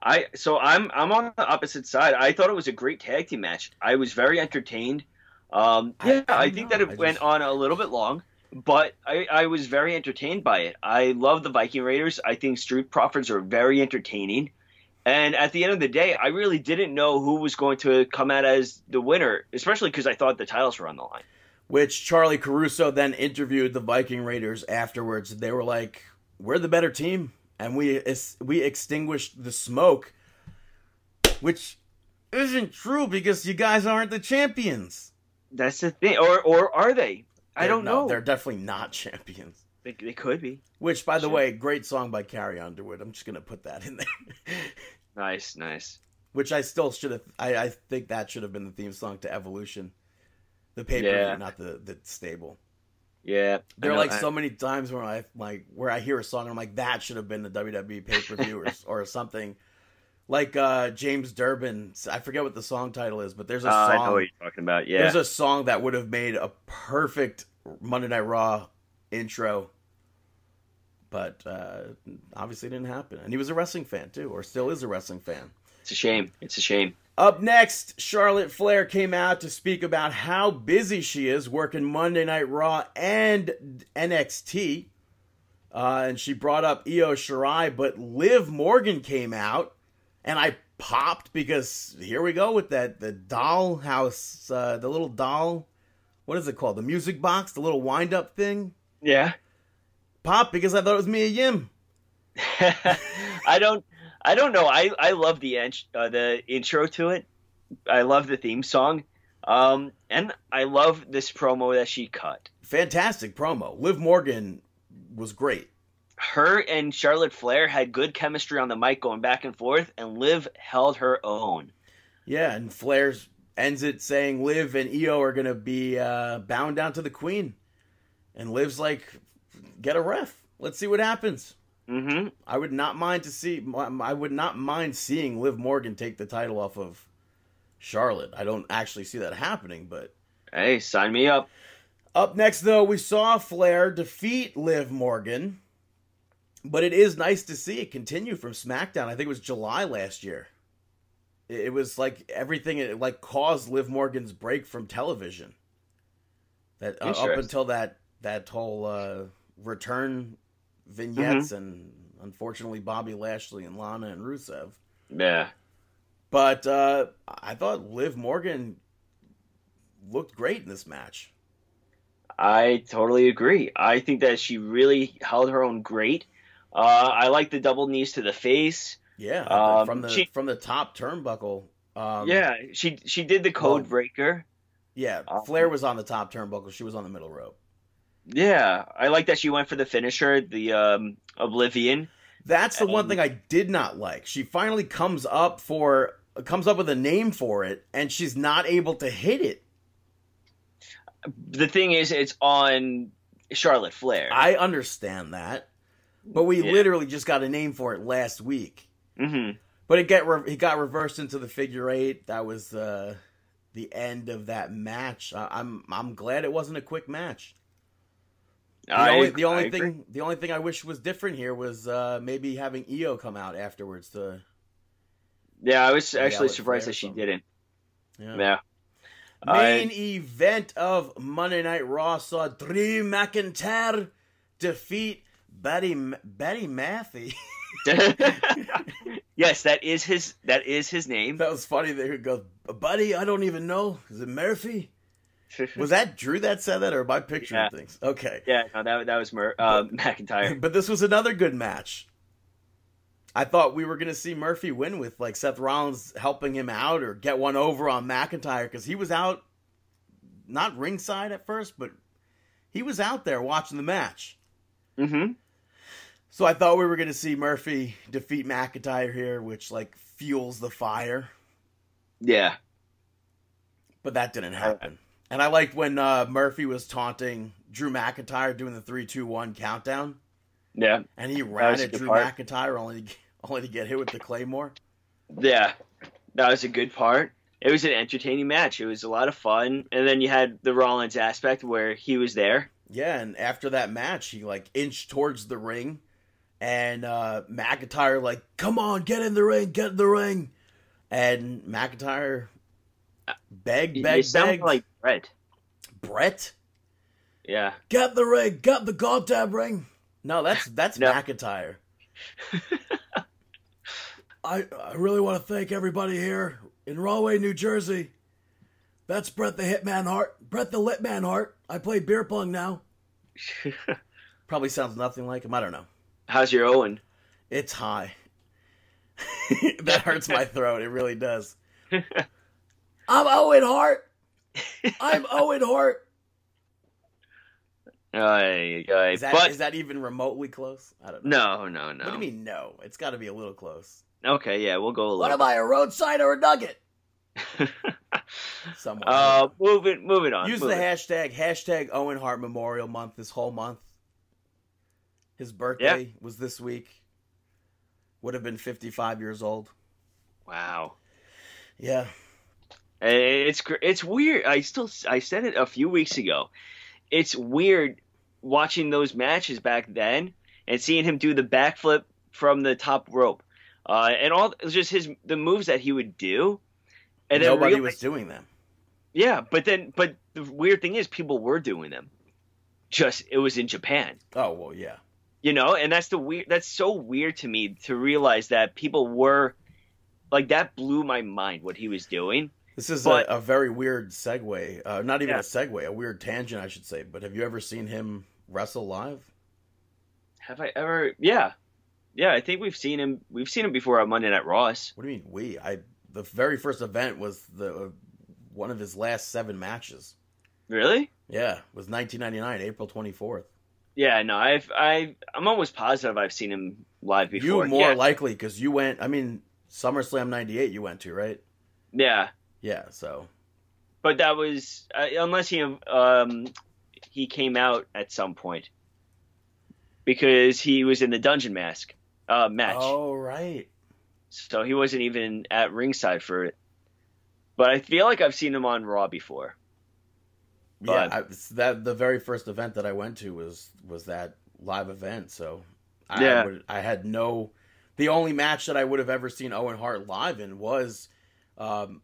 I so I'm I'm on the opposite side. I thought it was a great tag team match. I was very entertained. Um, I- yeah, I I, don't think know. that it I went on a little bit long, but I, I was very entertained by it. I love the Viking Raiders. I think Street Profits are very entertaining. And at the end of the day, I really didn't know who was going to come out as the winner, especially because I thought the titles were on the line. Which Charlie Caruso then interviewed the Viking Raiders afterwards. They were like, "We're the better team, and we we extinguished the smoke," which isn't true because you guys aren't the champions. That's the thing, or or are they? I They're- don't no, know. They're definitely not champions. They, they could be. Which, by the way, great song by Carrie Underwood. I'm just gonna put that in there. Nice, nice. Which I still should have. I, I think that should have been the theme song to Evolution, the pay per view, Yeah. not the the stable. Yeah, I There are like I- so many times where I like where I hear a song and I'm like that should have been the WWE pay per view or, or something. Like uh James Durbin, I forget what the song title is, but there's a Uh, I song. know what you're talking about. Yeah, There's a song that would have made a perfect Monday Night Raw intro, but uh, obviously didn't happen. And he was a wrestling fan too, or still is a wrestling fan. it's a shame. It's a shame. Up next, Charlotte Flair came out to speak about how busy she is working Monday Night Raw and NXT. Uh, and she brought up Io Shirai, but Liv Morgan came out, and I popped because here we go with that the doll house, uh, the little doll. What is it called? The music box, the little wind up thing. Yeah, Pop because I thought it was Mia Yim. I don't. I don't know. I I love the int- uh, the intro to it. I love the theme song. Um, and I love this promo that she cut. Fantastic promo. Liv Morgan was great. Her and Charlotte Flair had good chemistry on the mic going back and forth, and Liv held her own. Yeah, and Flair ends it saying Liv and Io are going to be uh, bound down to the Queen. And Liv's like, get a ref. Let's see what happens. hmm I would not mind to see. I would not mind seeing Liv Morgan take the title off of Charlotte. I don't actually see that happening, but Hey, sign me up. up next though, we saw Flair defeat Liv Morgan. But it is nice to see it continue from SmackDown. I think it was July last year. It was like everything it like caused Liv Morgan's break from television. That uh, up until that that whole uh, return vignettes Mm-hmm. and unfortunately Bobby Lashley and Lana and Rusev. Yeah. But uh, I thought Liv Morgan looked great in this match. I totally agree. I think that she really held her own great. Uh, I like the double knees to the face. Yeah, Um, from the she- from the top turnbuckle. Um, yeah, she she did the code well- breaker. yeah. Um, Flair was on the top turnbuckle. She was on the middle rope. Yeah, I like that she went for the finisher, the um, Oblivion. That's the one thing I did not like. She finally comes up for comes up with a name for it, and she's not able to hit it. The thing is, it's on Charlotte Flair. I understand that, but we Yeah. literally just got a name for it last week. hmm But it get re- it got reversed into the figure eight. That was uh, the end of that match. I- I'm I'm glad it wasn't a quick match. The I, only the only agree. thing the only thing I wish was different here was uh, maybe having Io come out afterwards to Yeah, I was actually surprised that she didn't. yeah. Yeah. Main I- event of Monday Night Raw saw Drew McIntyre defeat Betty Betty Mathy. yes, that is his. That is his name. that was funny. That he goes, Buddy, I don't even know. Is it Murphy? Was that Drew that said that, or am I picturing Yeah. things? Okay. yeah, no, that that was Mur- uh, McIntyre. But this was another good match. I thought we were going to see Murphy win with like Seth Rollins helping him out or get one over on McIntyre because he was out, not ringside at first, but he was out there watching the match. hmm So I thought we were going to see Murphy defeat McIntyre here, which like fuels the fire, Yeah. but that didn't happen. And I liked when uh, Murphy was taunting Drew McIntyre doing the three, two, one countdown. Yeah. and he ran at Drew part. McIntyre only to, only to get hit with the claymore. Yeah, that was a good part. It was an entertaining match. It was a lot of fun, and then you had the Rollins aspect where he was there. Yeah, and after that match, he like inched towards the ring, and uh, McIntyre like, "Come on, get in the ring, get in the ring," and McIntyre beg, You begged, sound begged. like Bret. Bret, Yeah. get the ring, get the goddamn ring. No, that's that's No. McIntyre. I I really want to thank everybody here in Rahway, New Jersey. That's Bret the Hitman Hart. Bret the Litman Hart. I play beer pong now. Probably sounds nothing like him. I don't know. How's your Owen? It's high. that hurts my throat. It really does. I'm Owen Hart. I'm Owen Hart. Aye, aye. Is that but is that even remotely close? I don't know. no, no, no. What do you mean no? It's got to be a little close. Okay, yeah, we'll go a little. What am I, a roadside or a nugget? Somewhere. uh, moving, moving on. Use the moving. hashtag hashtag Owen Hart Memorial Month this whole month. His birthday was this week. Would have been 55 years old. Wow. Yeah. It's it's weird. I still I said it a few weeks ago. It's weird watching those matches back then and seeing him do the backflip from the top rope, uh, and all just his the moves that he would do. And then Nobody reali- was doing them. yeah, but then but the weird thing is people were doing them. Just it was in Japan. Oh, well, yeah. You know and that's the weird that's so weird to me to realize that people were like that blew my mind what he was doing This is But- a, a very weird segue. Uh, not even Yeah. a segue, a weird tangent, I should say. But have you ever seen him wrestle live? have i ever yeah yeah i think we've seen him we've seen him before on monday night ross What do you mean we? I the very first event was the uh, one of his last seven matches. really Yeah, it was 1999, April 24th. Yeah no i've i i'm almost positive i've seen him live before You more yeah, likely because you went. I mean, SummerSlam '98 you went to, right? yeah Yeah. So but that was uh, unless he um he came out at some point because he was in the dungeon mask uh match oh right. so he wasn't even at ringside for it. But I feel like I've seen him on Raw before. Yeah, I, that the very first event that I went to was was that live event. So I Yeah. would, I had no. The only match that I would have ever seen Owen Hart live in was um,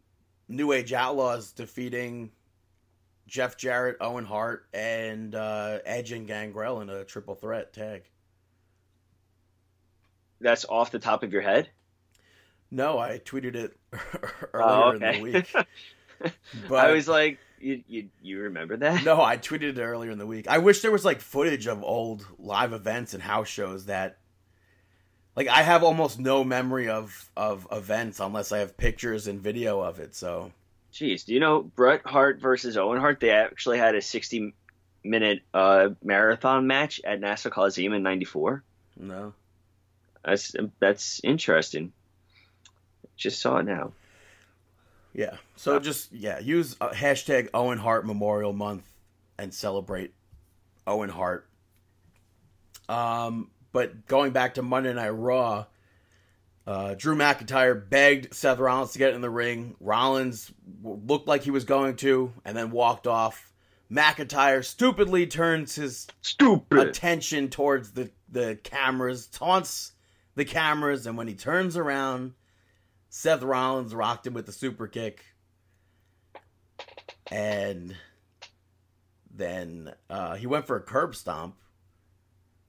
New Age Outlaws defeating Jeff Jarrett, Owen Hart, and uh, Edge and Gangrel in a triple threat tag. That's off the top of your head. No, I tweeted it earlier Oh, in the week. But I was like, you, you you remember that? No, I tweeted it earlier in the week. I wish there was like footage of old live events and house shows that like I have almost no memory of of events unless I have pictures and video of it. So, Jeez, do you know Bret Hart versus Owen Hart? They actually had a 60 minute uh, marathon match at Nassau Coliseum in '94. no. That's that's interesting. Just saw it now. Yeah. So just yeah, use uh, hashtag Owen Hart Memorial Month and celebrate Owen Hart. Um, but going back to Monday Night Raw, uh, Drew McIntyre begged Seth Rollins to get in the ring. Rollins w- looked like he was going to, and then walked off. McIntyre stupidly turns his Stupid. attention towards the, the cameras, taunts the cameras, and when he turns around, Seth Rollins rocked him with the super kick. And then uh, he went for a curb stomp,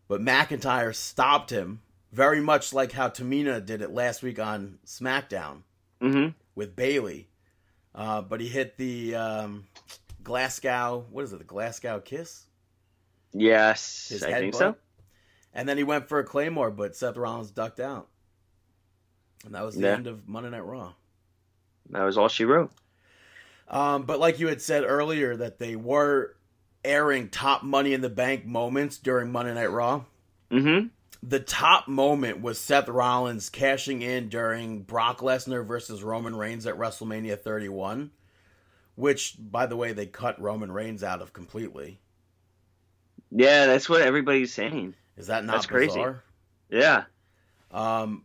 but McIntyre stopped him, very much like how Tamina did it last week on SmackDown hmm with Bayley. Uh, but he hit the um, Glasgow, what is it, the Glasgow kiss? Yes, his I think headbutt. so. And then he went for a claymore, but Seth Rollins ducked out. And that was the Yeah. end of Monday Night Raw. That was all she wrote. Um, but like you had said earlier, that they were airing top Money in the Bank moments during Monday Night Raw. hmm The top moment was Seth Rollins cashing in during Brock Lesnar versus Roman Reigns at WrestleMania 31, which, by the way, they cut Roman Reigns out of completely. Yeah, that's what everybody's saying. Is that not That's crazy. Yeah. Um,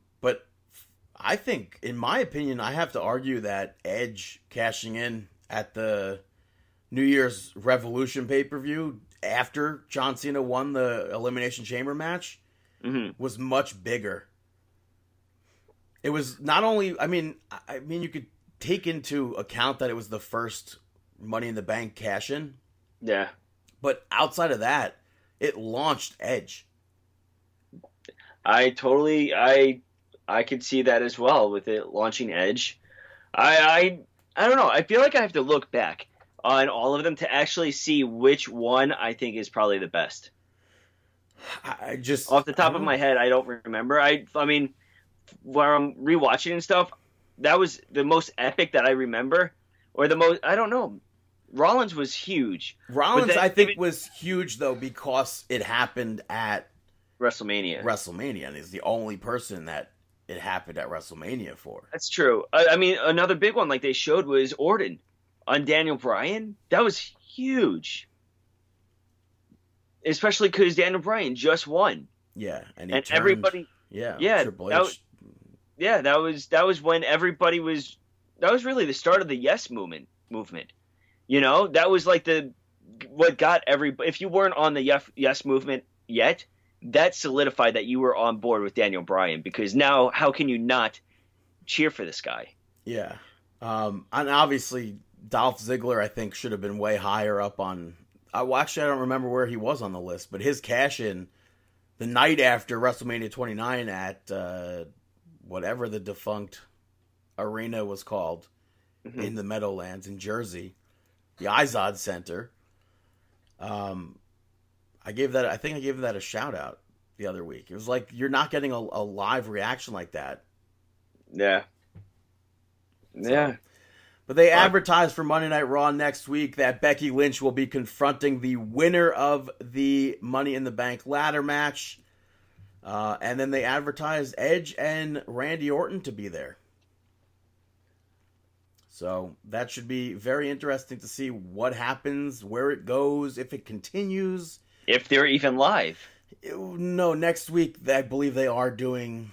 I think, in my opinion, I have to argue that Edge cashing in at the New Year's Revolution pay per view after John Cena won the Elimination Chamber match hmm was much bigger. It was not only, I mean, I I mean, you could take into account that it was the first Money in the Bank cash in, Yeah. but outside of that, it launched Edge. I totally I I could see that as well with it launching Edge. I I I don't know. I feel like I have to look back on all of them to actually see which one I think is probably the best. I just Off the top of my head, I don't remember. I I mean, where I'm rewatching and stuff, that was the most epic that I remember, or the most I don't know. Rollins was huge. Rollins, then- I think, was huge though because it happened at WrestleMania. WrestleMania, and he's the only person that it happened at WrestleMania for. That's true. I, I mean, another big one like they showed was Orton on Daniel Bryan. That was huge, especially because Daniel Bryan just won, Yeah, and he and turned- everybody. yeah, yeah, Triple that H. was- Yeah, that was that was when everybody was. That was really the start of the Yes movement. Movement, you know, that was like the what got every. If you weren't on the Yes, yes movement yet, that solidified that you were on board with Daniel Bryan because now how can you not cheer for this guy? Yeah. Um, and obviously, Dolph Ziggler, I think, should have been way higher up on. I well, actually, I don't remember where he was on the list, but his cash in the night after WrestleMania 29 at uh, whatever the defunct arena was called Mhm. in the Meadowlands in Jersey, the Izod Center. Um, I gave that. I think I gave that a shout out the other week. It was like you're not getting a, a live reaction like that Yeah. Yeah. But they Fuck. advertised for Monday Night Raw next week that Becky Lynch will be confronting the winner of the Money in the Bank ladder match. Uh, and then they advertised Edge and Randy Orton to be there. So that should be very interesting to see what happens, where it goes, if it continues. If they're even live. No, next week I believe they are doing.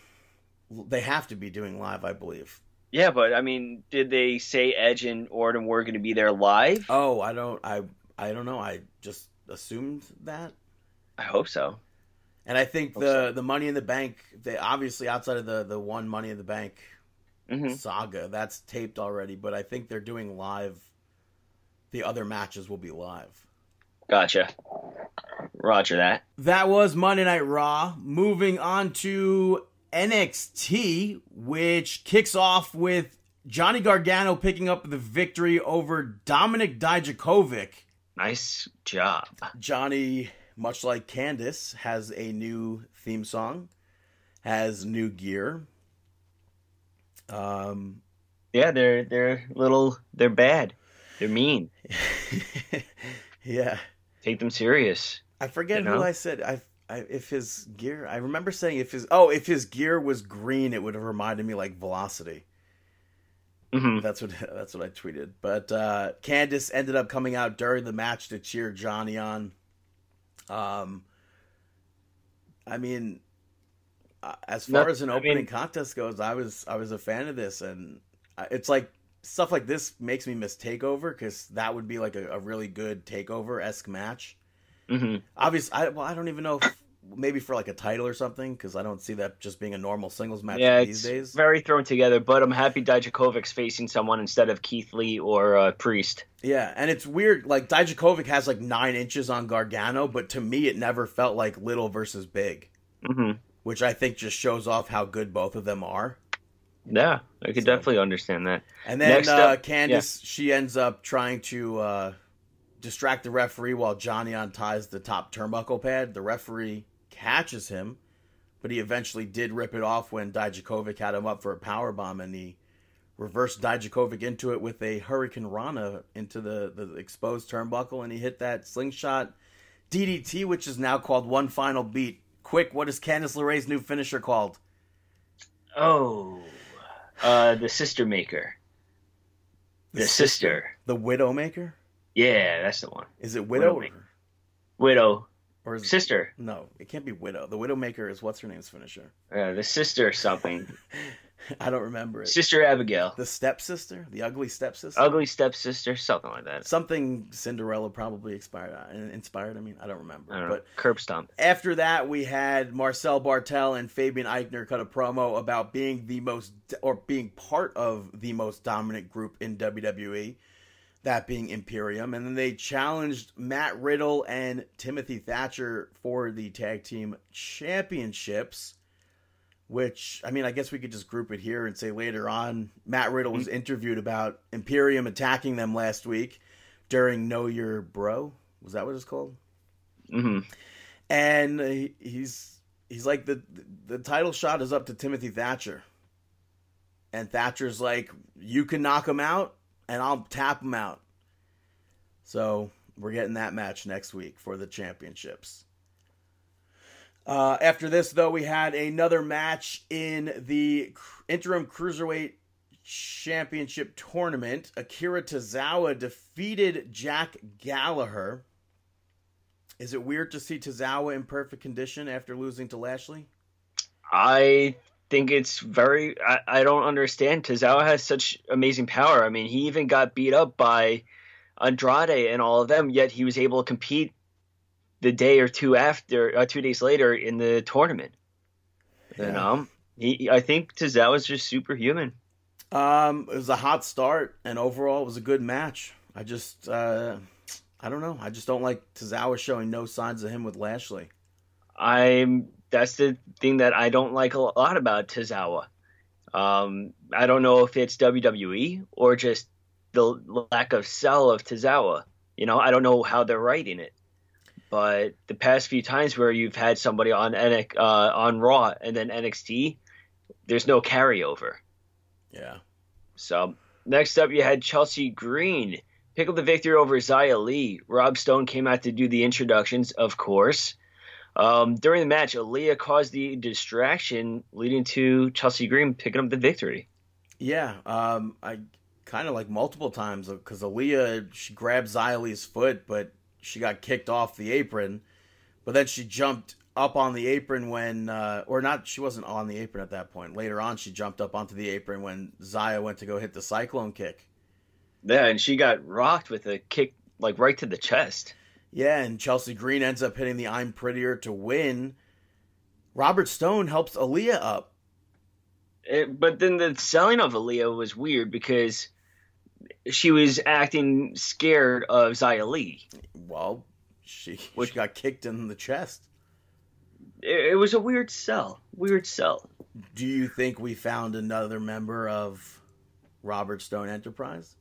They have to be doing live, I believe. Yeah, but I mean, did they say Edge and Orton were going to be there live? Oh, I don't. I I don't know. I just assumed that. I hope so. And I think Hope the so. the Money in the Bank, they obviously outside of the the one Money in the Bank hmm saga, that's taped already. But I think they're doing live. The other matches will be live. Gotcha. Roger that. That was Monday Night Raw. Moving on to NXT, which kicks off with Johnny Gargano picking up the victory over Dominik Dijakovic. Nice job. Johnny, much like Candice, has a new theme song, has new gear. Um, Yeah, they're they're little. They're bad. They're mean. yeah, Take them serious. I forget You who? I said. I, I if his gear. I remember saying if his oh if his gear was green, it would have reminded me like Velocity. hmm That's what that's what I tweeted. But uh, Candice ended up coming out during the match to cheer Johnny on. Um, I mean, uh, as far as an I opening mean- contest goes, I was I was a fan of this, and it's like stuff like this makes me miss Takeover because that would be like a, a really good Takeover esque match. Hmm Obviously, I well, I don't even know. If, maybe for like a title or something because I don't see that just being a normal singles match Yeah, these it's days. very thrown together. But I'm happy Dijakovic's facing someone instead of Keith Lee or uh, Priest. Yeah, and it's weird. Like Dijakovic has like nine inches on Gargano, but to me, it never felt like little versus big, hmm which I think just shows off how good both of them are. Yeah, I could So- definitely understand that. And then Next uh, up- Candice, she ends up trying to uh, distract the referee while Johnny unties the top turnbuckle pad. The referee catches him, but he eventually did rip it off when Dijakovic had him up for a power bomb, and he reversed Dijakovic into it with a Hurricane Rana into the, the exposed turnbuckle, and he hit that slingshot DDT, which is now called One Final Beat. Quick, what is Candice LeRae's new finisher called? Oh, uh, the Sister Maker. The, sister. The Widowmaker? Yeah, that's the one. Is it Widow? Or, Widow. or is it Sister. No, it can't be Widow. The Widowmaker is what's her name's finisher? Uh, the sister or something. I don't remember it. Sister Abigail. The stepsister? The ugly stepsister? Ugly stepsister, something like that. Something Cinderella probably inspired. uh, Inspired. I mean, I don't remember. I don't but Curb stomp. after that, we had Marcel Barthel and Fabian Aichner cut a promo about being the most or being part of the most dominant group in WWE, that being Imperium, and then they challenged Matt Riddle and Timothy Thatcher for the tag team championships. Which I mean, I guess we could just group it here and say later on, Matt Riddle was interviewed about Imperium attacking them last week during Know Your Bro. Was that what it's called? hmm and he- he's he's like the the title shot is up to Timothy Thatcher, and Thatcher's like, you can knock him out, and I'll tap him out. So we're getting that match next week for the championships. Uh, after this, though, we had another match in the interim cruiserweight championship tournament. Akira Tozawa defeated Jack Gallagher. Is it weird to see Tozawa in perfect condition after losing to Lashley? I think it's very. I, I don't understand. Tozawa has such amazing power. I mean, he even got beat up by Andrade and all of them, yet he was able to compete the day or two after, uh, two days later in the tournament. Yeah. You know, he. I think Tozawa is just superhuman. Um, it was a hot start, and overall, it was a good match. I just, uh, I don't know. I just don't like Tozawa showing no signs of him with Lashley. I'm. That's the thing that I don't like a lot about Tozawa. Um, I don't know if it's WWE or just the lack of sell of Tozawa. You know, I don't know how they're writing it, but the past few times where you've had somebody on uh, on Raw and then NXT, there's no carryover. Yeah. So next up, you had Chelsea Green pick up the victory over Xia Li. Rob Stone came out to do the introductions, of course. Um, during the match, Aliyah caused the distraction, leading to Chelsea Green picking up the victory. Yeah, um, I kind of like multiple times because Aliyah she grabbed Li's foot, but she got kicked off the apron. But then she jumped up on the apron when, uh, or not, she wasn't on the apron at that point. Later on, she jumped up onto the apron when Xia went to go hit the cyclone kick. Yeah, and she got rocked with a kick like right to the chest. Yeah, and Chelsea Green ends up hitting the I'm Prettier to win. Robert Stone helps Aliyah up. It, but then the selling of Aliyah was weird because she was acting scared of Xia Li. Well, she, Which, she got kicked in the chest it, it was a weird sell. Weird sell. Do you think we found another member of Robert Stone Enterprise?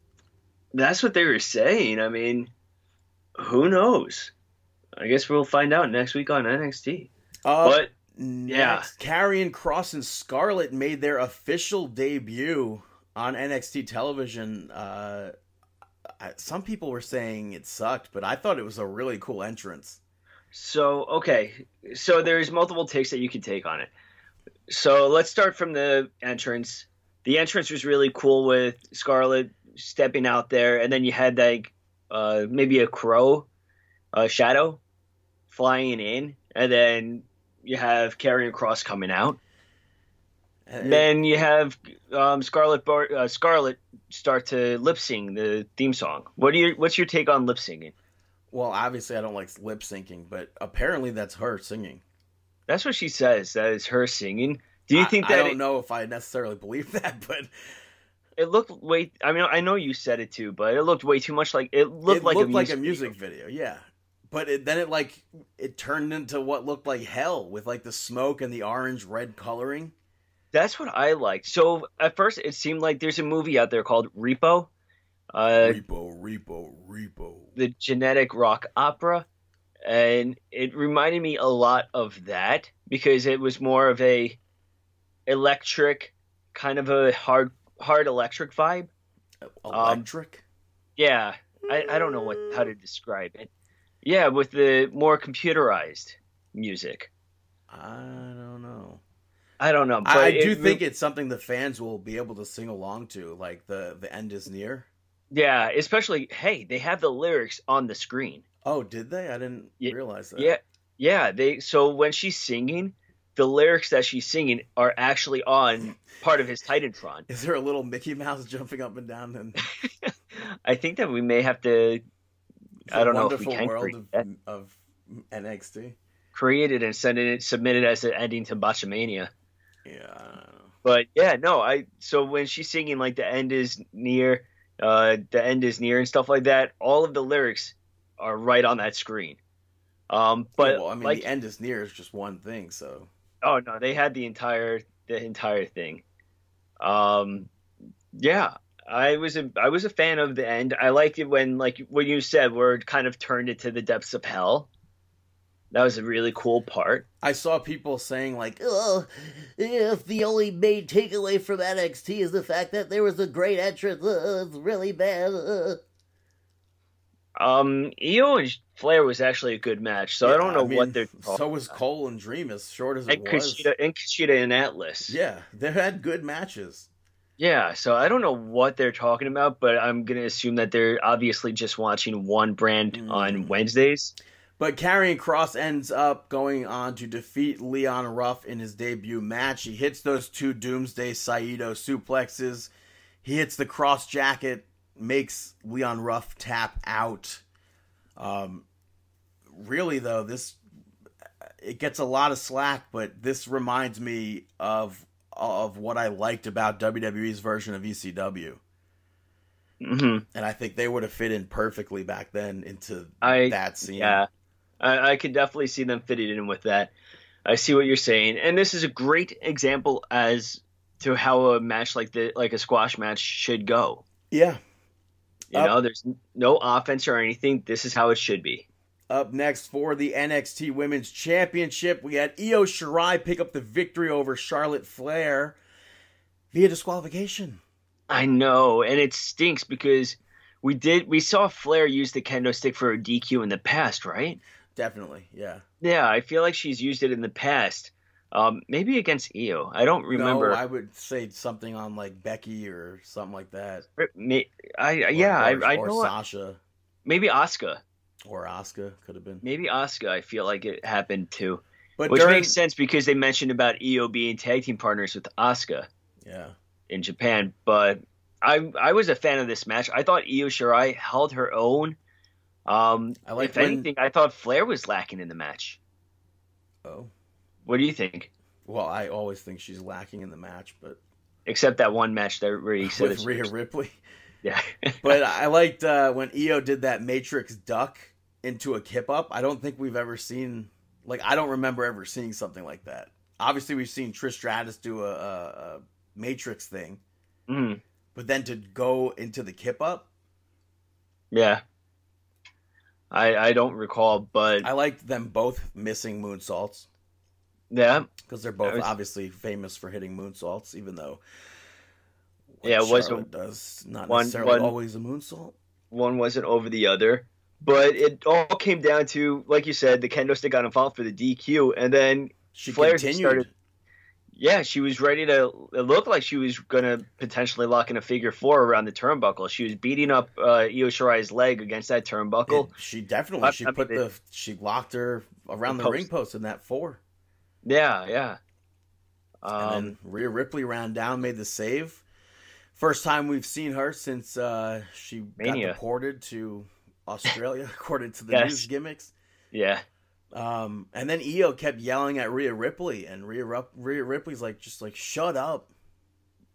That's what they were saying. I mean, who knows? I guess we'll find out next week on NXT. Uh, but yeah, Karrion Kross and Scarlett made their official debut on NXT television. Uh, some people were saying it sucked, but I thought it was a really cool entrance. So okay, so there's multiple takes that you can take on it. So let's start from the entrance. The entrance was really cool with Scarlett stepping out there, and then you had like uh, maybe a crow, a shadow, flying in, and then you have Karrion Kross coming out. Uh, then you have um, Scarlett Bar- uh, Scarlett start to lip sing the theme song. What do you? What's your take on lip singing? Well, obviously, I don't like lip syncing, but apparently that's her singing. That's what she says. That is her singing. Do you I, think that? I don't it, know if I necessarily believe that, but it looked way. I mean, I know you said it too, but it looked way too much like it looked it like looked a like a music video. video. Yeah, but it, then it like it turned into what looked like hell with like the smoke and the orange red coloring. That's what I liked. So at first, it seemed like there's a movie out there called Repo uh, repo, repo, repo. The genetic rock opera, and it reminded me a lot of that because it was more of a electric, kind of a hard, hard electric vibe. Electric. Um, yeah, I, I don't know what how to describe it. Yeah, with the more computerized music. I don't know. I don't know. I, I do it, think it's something the fans will be able to sing along to. Like the the end is near. Yeah, especially hey, they have the lyrics on the screen. Oh, did they? I didn't yeah, realize that. Yeah, yeah. They so when she's singing, the lyrics that she's singing are actually on part of his Titantron. Is there a little Mickey Mouse jumping up and down? And I think that we may have to. I don't know if we can world of, of, NXT. Create it and send it, submit it as an ending to Botchamania. Yeah. But yeah, no, I. So when she's singing like the end is near, uh, the end is near and stuff like that. All of the lyrics are right on that screen. Um, but well, I mean, like, the end is near is just one thing. So. Oh no, they had the entire the entire thing. Um, yeah, I was a I was a fan of the end. I liked it when like when you said, where it kind of turned it to the depths of hell. That was a really cool part. I saw people saying like, "Oh, if the only main takeaway from NXT is the fact that there was a great entrance, uh, it's really bad." Uh. Um, Io and Flair was actually a good match, so I don't know mean, what they're. So was Cole and Dream, as short as it and was. Kushida and Kushida and Atlas. Yeah, they had good matches. Yeah, so I don't know what they're talking about, but I'm gonna assume that they're obviously just watching one brand Mm. on Wednesdays. But Karrion Kross ends up going on to defeat Leon Ruff in his debut match. He hits those two Doomsday Saito suplexes. He hits the Kross Jacket, makes Leon Ruff tap out. Um, really though, this it gets a lot of slack, but this reminds me of of what I liked about WWE's version of ECW, hmm and I think they would have fit in perfectly back then into I that scene. yeah, I, I could definitely see them fitting in with that. I see what you're saying, and this is a great example as to how a match like the like a squash match should go. yeah. You Up- know, there's no offense or anything. This is how it should be. Up next for the NXT Women's Championship, we had Io Shirai pick up the victory over Charlotte Flair via disqualification. I know, and it stinks because we did we saw Flair use the kendo stick for a DQ in the past, right? Definitely, yeah. Yeah, I feel like she's used it in the past. Um, maybe against Io. I don't remember. No, I would say something on like Becky or something like that. I, Or- yeah, or, I, I or know. Sasha Maybe Asuka. or Asuka could have been. Maybe Asuka. I feel like it happened too, But which during, makes sense because they mentioned about Io being tag team partners with Asuka yeah, in Japan. But I I was a fan of this match. I thought Io Shirai held her own. Um, I like if when- anything, I thought Flair was lacking in the match. oh, What do you think? well, I always think she's lacking in the match, but Except that one match that where he said with Rhea Ripley. yeah. But I liked uh, when Io did that Matrix duck into a kip up. I don't think we've ever seen like I don't remember ever seeing something like that. Obviously, we've seen Trish Stratus do a, a, a Matrix thing, Mhm. but then to go into the kip up, Yeah. I I don't recall, but I liked them both missing moonsaults yeah, because they're both was- obviously famous for hitting moonsaults, even though Yeah, it was a- does not one- necessarily one- always a moonsault. one wasn't over the other. But it all came down to, like you said, the kendo stick got involved for the DQ, and then She Flair continued. started- yeah, she was ready to. It looked like she was gonna potentially lock in a figure four around the turnbuckle. She was beating up uh, Io Shirai's leg against that turnbuckle. It- she definitely I- she I mean, put it- the she locked her around The the, ring post in that four. Yeah, yeah. and Um, then Rhea Ripley ran down, made the save. First time we've seen her since uh, she Mania. got deported to Australia, according to the Yes. news gimmicks. yeah, Um, and then Io kept yelling at Rhea Ripley, and Rhea, Rhea Ripley's like, just like, shut up.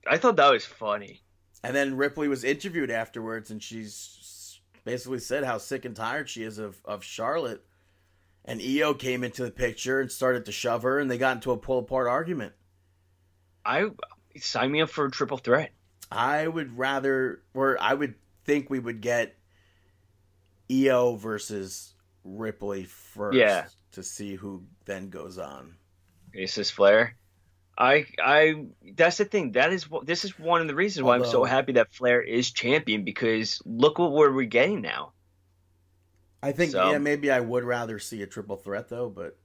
I thought that was funny. And then Ripley was interviewed afterwards, and she's basically said how sick and tired she is of, of Charlotte. And Io came into the picture and started to shove her, and they got into a pull apart argument. I sign me up for a triple threat. I would rather, or I would think we would get Io versus Ripley first Yeah. to see who then goes on. Aces Flair. I I that's the thing. That is what this is one of the reasons why I'm so happy that Flair is champion because look what we're we getting now. I think, So- yeah, maybe I would rather see a triple threat though, but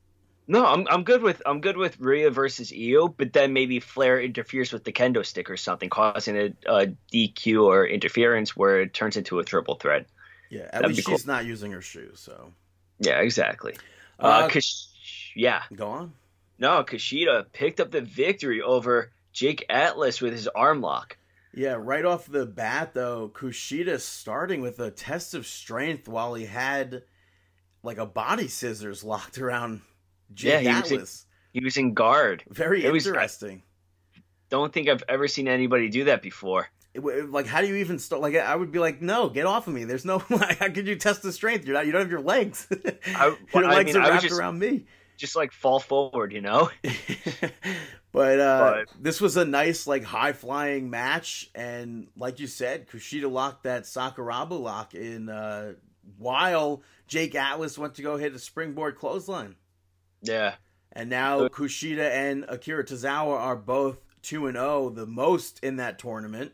No, I'm I'm good with I'm good with Rhea versus Io, but then maybe Flair interferes with the kendo stick or something, causing a, a DQ or interference where it turns into a triple threat. yeah, at That'd least cool. she's not using her shoes, so Yeah, exactly. Uh, Uh, yeah, go on. no, Kushida picked up the victory over Jake Atlas with his arm lock. Yeah, right off the bat though, Kushida starting with a test of strength while he had like a body scissors locked around Jake Yeah, he was- Atlas. He was in guard. Very it was- interesting. Don't think I've ever seen anybody do that before. It like, how do you even start? Like, I would be like, no, get off of me. There's no. Like, how could you test the strength? You're not. You don't have your legs. I- your I legs mean, are wrapped just- around me. Just like fall forward, you know? but uh, But- this was a nice, like, high flying match, and like you said, Kushida locked that Sakuraba lock in uh, while Jake Atlas went to go hit a springboard clothesline. Yeah. And now Kushida and Akira Tozawa are both two and zero, the most in that tournament.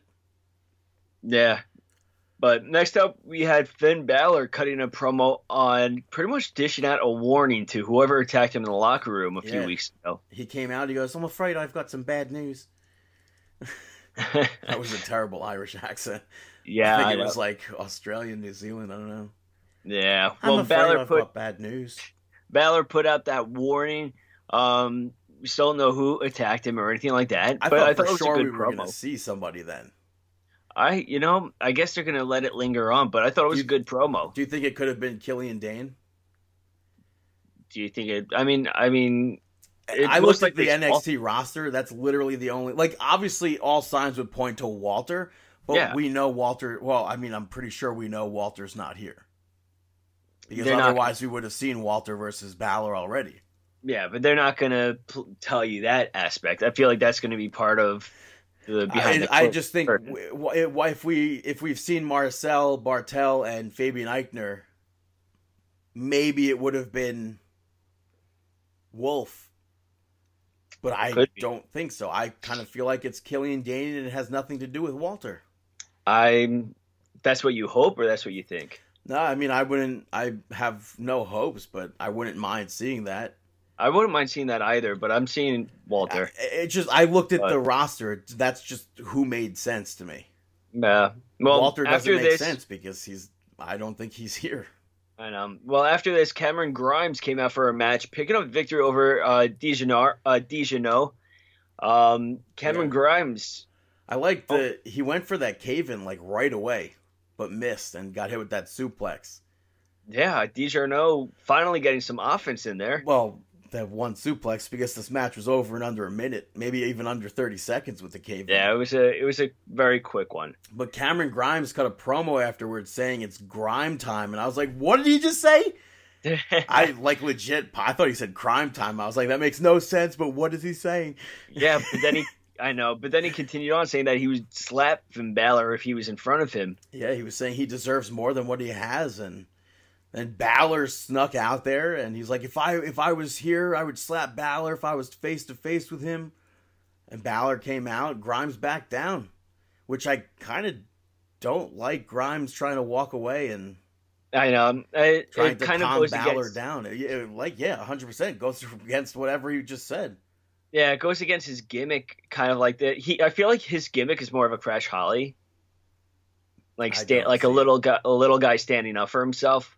Yeah. But next up, we had Finn Balor cutting a promo on pretty much dishing out a warning to whoever attacked him in the locker room a few weeks ago. He came out. He goes, "I'm afraid I've got some bad news." That was a terrible Irish accent. yeah, I think it was like Australian, New Zealand. I don't know. yeah. I'm Well, Balor I've put bad news. Balor put out that warning. Um, we still don't know who attacked him or anything like that. I but thought I thought for it was sure a we good were going promo. to see somebody then. I, you know, I guess they're gonna let it linger on, but I thought it was You- a good promo. Do you think it could have been Killian Dain? Do you think it? I mean, I mean, It I looked at like the they- NXT roster. That's literally the only. Like, obviously, all signs would point to Walter, but Yeah. we know Walter. Well, I mean, I'm pretty sure we know Walter's not here because They're not- otherwise we would have seen Walter versus Balor already. yeah, but they're not gonna pl- tell you that aspect. I feel like that's gonna be part of the behind. I, the I just think if we if we've seen Marcel Barthel and Fabian Aichner, maybe it would have been Wolfe. But I don't think so. I kind of feel like it's Killian Dain and it has nothing to do with Walter. I'm. That's what you hope, or that's what you think. No, I mean I wouldn't. I have no hopes, but I wouldn't mind seeing that. I wouldn't mind seeing that either, but I'm seeing Walter. I- It just I looked at But- the roster. That's just who made sense to me. Yeah. Well, Walter doesn't make this, sense because he's. I don't think he's here. I know. Well, after this, Cameron Grimes came out for a match, picking up victory over uh, Dijonau. Uh, Dijonau. Um, Cameron Yeah. Grimes. I like Oh. the he went for that cave in like right away, but missed and got hit with that suplex. Yeah, Dijonau finally getting some offense in there. Well, that one suplex because this match was over in under a minute, maybe even under thirty seconds with the cave. Yeah, it was a it was a very quick one. But Cameron Grimes cut a promo afterwards saying it's grime time, and I was like, "What did he just say?" I like legit. I thought he said crime time. I was like, "That makes no sense." But what is he saying? yeah, but then he. I know, but then he continued on saying that he would slap Finn Balor if he was in front of him. Yeah, he was saying he deserves more than what he has, and and Balor snuck out there, and he's like, if I if I was here, I would slap Balor if I was face to face with him. And Balor came out, Grimes back down, which I kind of don't like. Grimes trying to walk away and I know. It, trying it to kind of calm goes Balor against. down. Yeah, like yeah, hundred percent goes against whatever you just said. Yeah, it goes against his gimmick, kind of like that. He, I feel like his gimmick is more of a Crash Holly, like I stand, like a little guy, a little guy standing up for himself.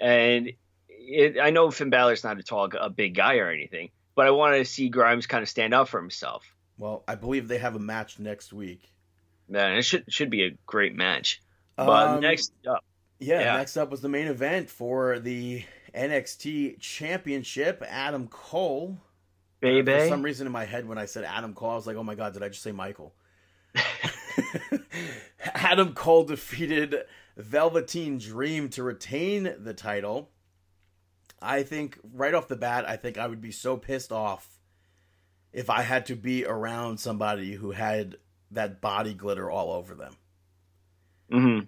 And it, I know Finn Balor's not a tall, a big guy or anything, but I wanted to see Grimes kind of stand up for himself. Well, I believe they have a match next week. Man, it should should be a great match. But Um, next up, Yeah, Yeah. next up was the main event for the NXT Championship. Adam Cole. Baby For some reason in my head when I said Adam Cole, I was like, oh my god, did I just say Michael? Adam Cole defeated Velveteen Dream to retain the title. I think right off the bat, I think I would be so pissed off if I had to be around somebody who had that body glitter all over them. hmm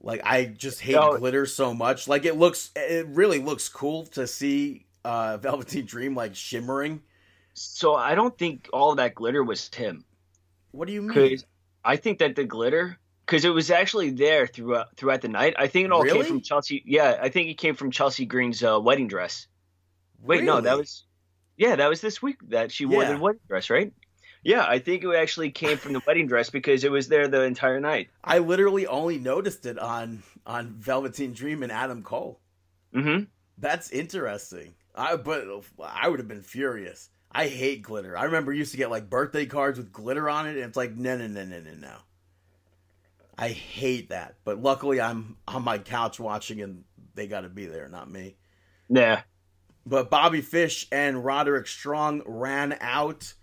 Like I just hate No. glitter so much. Like it looks, it really looks cool to see uh, Velveteen Dream like shimmering. so I don't think all that glitter was Tim. What do you mean? I think that the glitter, because it was actually there throughout throughout the night. I think it all Really? came from Chelsea. Yeah, I think it came from Chelsea Green's uh, wedding dress. Wait, no, that was yeah, that was this week that she wore Yeah. the wedding dress, right? Yeah, I think it actually came from the wedding dress because it was there the entire night. I literally only noticed it on on Velveteen Dream and Adam Cole. hmm That's interesting. I but I would have been furious. I hate glitter. I remember used to get like birthday cards with glitter on it, and it's like no, no, no, no, no, no. I hate that. But luckily, I'm on my couch watching, and they got to be there, not me. Yeah, But Bobby Fish and Roderick Strong ran out.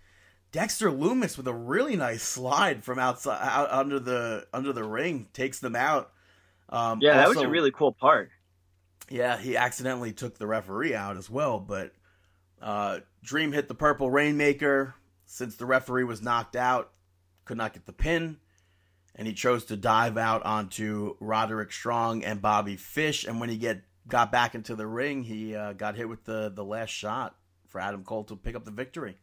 Dexter Lumis with a really nice slide from outside out under the under the ring takes them out. Um, yeah, that was a really cool part. yeah. He accidentally took the referee out as well, but uh, Dream hit the purple rainmaker since the referee was knocked out, could not get the pin, and he chose to dive out onto Roderick Strong and Bobby Fish. And when he get got back into the ring, he uh, got hit with the the last shot for Adam Cole to pick up the victory.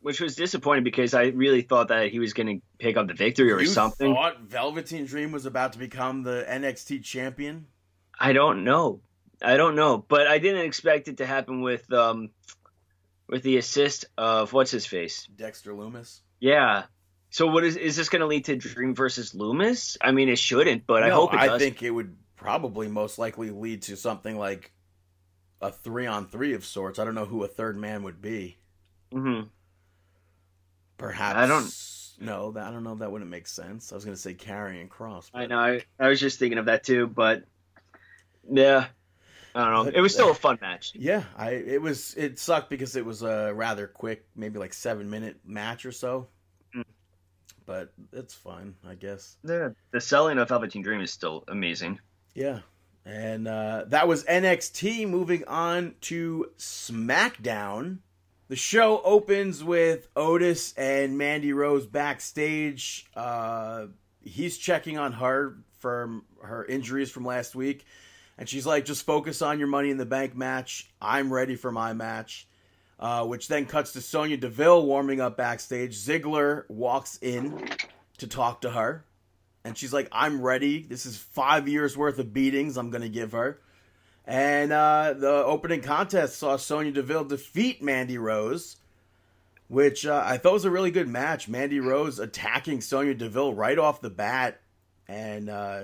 which was disappointing because I really thought that he was going to pick up the victory or you something. thought Velveteen Dream was about to become the NXT champion? I don't know. I don't know, but I didn't expect it to happen with um with the assist of what's his face. Dexter Lumis. Yeah. So what is is this going to lead to Dream versus Lumis? I mean, it shouldn't, but I hope it does. I think it would probably most likely lead to something like a three on three of sorts. I don't know who a third man would be. Mm-hmm. Perhaps I don't- No, that, I don't know. That wouldn't make sense. I was going to say Karrion Kross. I know. I, I was just thinking of that too, but yeah, I don't know. It was still a fun match. Yeah, I it was it sucked because it was a rather quick, maybe like seven minute match or so. But it's fine, I guess. The, the selling of Velveteen Dream is still amazing. Yeah. And uh, that was NXT. Moving on to SmackDown. The show opens with Otis and Mandy Rose backstage. Uh, he's checking on her from her injuries from last week. And she's like, just focus on your Money in the Bank match. I'm ready for my match. Uh, which then cuts to Sonya Deville warming up backstage. Ziggler walks in to talk to her. And she's like, I'm ready. This is five years worth of beatings I'm to give her. And uh, the opening contest saw Sonya Deville defeat Mandy Rose, which uh, I thought was a really good match. Mandy Rose attacking Sonya Deville right off the bat. And uh,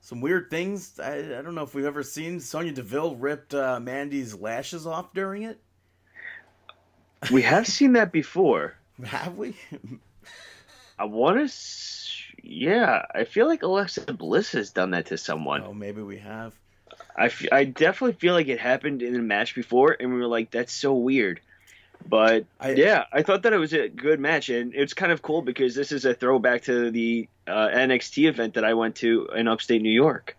some weird things. I, I don't know if we've ever seen Sonya Deville ripped uh, Mandy's lashes off during it. We have seen that before. Have we? I want to. Yeah, I feel like Alexa Bliss has done that to someone. oh, maybe we have. I, f- I definitely feel like it happened in a match before, and we were like, that's so weird. But I- yeah, I thought that it was a good match, and it's kind of cool because this is a throwback to the uh, NXT event that I went to in upstate New York.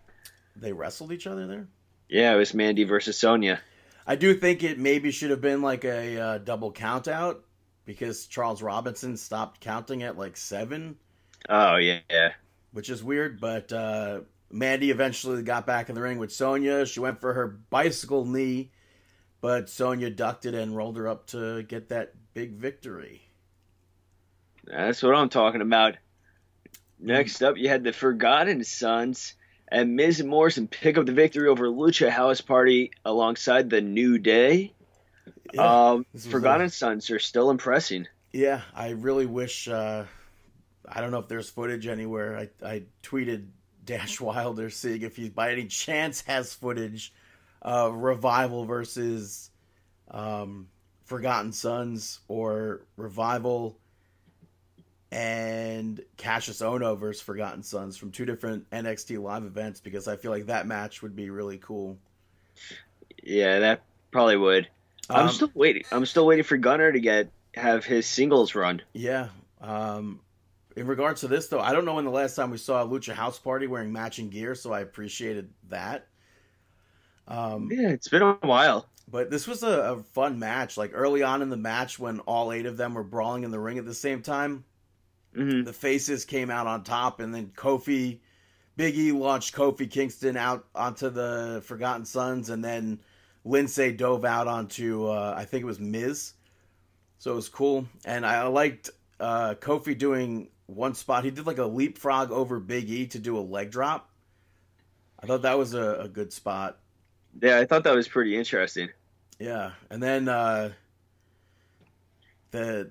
They wrestled each other there? Yeah, it was Mandy versus Sonya. I do think it maybe should have been like a uh, double count out because Charles Robinson stopped counting at like seven, Oh yeah, which is weird. But uh, Mandy eventually got back in the ring with Sonya. She went for her bicycle knee, but Sonya ducked it and rolled her up to get that big victory. That's what I'm talking about. Next up, you had the Forgotten Sons and Miz and Morrison pick up the victory over Lucha House Party alongside the New Day. Yeah, um, Forgotten a- Sons are still impressing. yeah I really wish. Uh, I don't know if there's footage anywhere. I, I tweeted Dash Wilder seeing if he by any chance has footage of Revival versus um, Forgotten Sons or Revival and Cassius Ohno versus Forgotten Sons from two different NXT live events because I feel like that match would be really cool. Yeah, that probably would. I'm Um, still waiting. I'm still waiting for Gunner to get have his singles run. Yeah. Um, in regards to this, though, I don't know when the last time we saw a Lucha House Party wearing matching gear, so I appreciated that. Um, Yeah, it's been a while. But this was a, a fun match. Like early on in the match, when all eight of them were brawling in the ring at the same time, hmm the faces came out on top, and then Kofi, Big E launched Kofi Kingston out onto the Forgotten Sons, and then Lince dove out onto uh, I think it was Miz. So it was cool, and I liked uh, Kofi doing one spot. He did like a leapfrog over Big E to do a leg drop. I thought that was a, a good spot. Yeah, I thought that was pretty interesting. Yeah, and then uh, the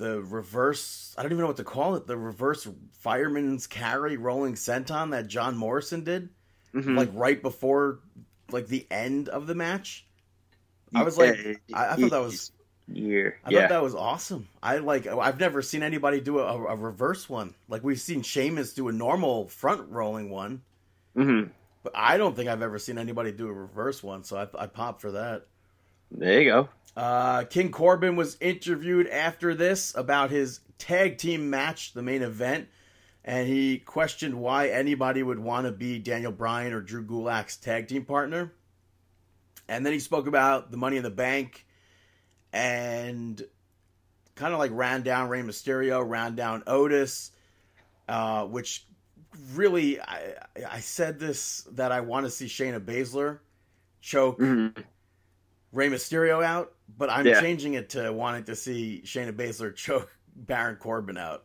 the reverse I don't even know what to call it. The reverse fireman's carry rolling senton that John Morrison did, Mhm. like right before like the end of the match. I was like, I, I thought that was year. I yeah, thought that was awesome. I like I've never seen anybody do a, a reverse one. Like we've seen Sheamus do a normal front rolling one, hmm but I don't think I've ever seen anybody do a reverse one. So I, I popped for that. There you go. Uh, King Corbin was interviewed after this about his tag team match, the main event, and he questioned why anybody would want to be Daniel Bryan or Drew Gulak's tag team partner. And then he spoke about the Money in the Bank and kind of like ran down Rey Mysterio, ran down Otis, uh, which really, I, I said this that I want to see Shayna Baszler choke hmm Rey Mysterio out, but I'm Yeah. changing it to wanting to see Shayna Baszler choke Baron Corbin out.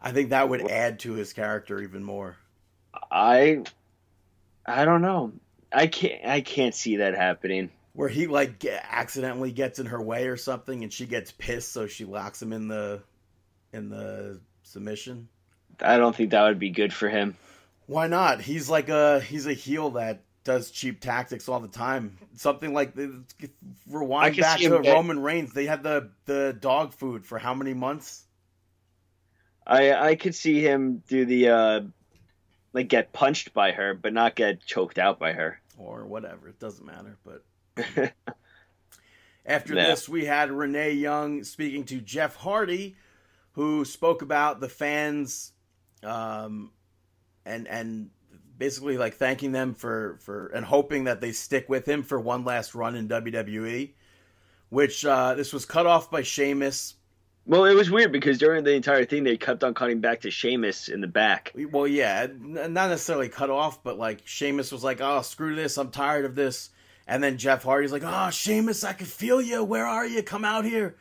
I think that would add to his character even more. I I don't know. I can't I can't see that happening. Where he like ge- accidentally gets in her way or something, and she gets pissed, so she locks him in the in the submission. I don't think that would be good for him. Why not? He's like a he's a heel that does cheap tactics all the time. Something like rewind back to him get- Roman Reigns. They had the the dog food for how many months? I I could see him do the uh like get punched by her, but not get choked out by her. or whatever. It doesn't matter. But after Yeah. this, we had Renee Young speaking to Jeff Hardy, who spoke about the fans, um, and and basically like thanking them for for and hoping that they stick with him for one last run in WWE. Which uh, this was cut off by Sheamus. Well, it was weird because during the entire thing they kept on cutting back to Sheamus in the back. Well, yeah, not necessarily cut off, but like Sheamus was like, "Oh, screw this! I'm tired of this." And then Jeff Hardy's like, "Oh, Sheamus, I can feel you. Where are you? Come out here!"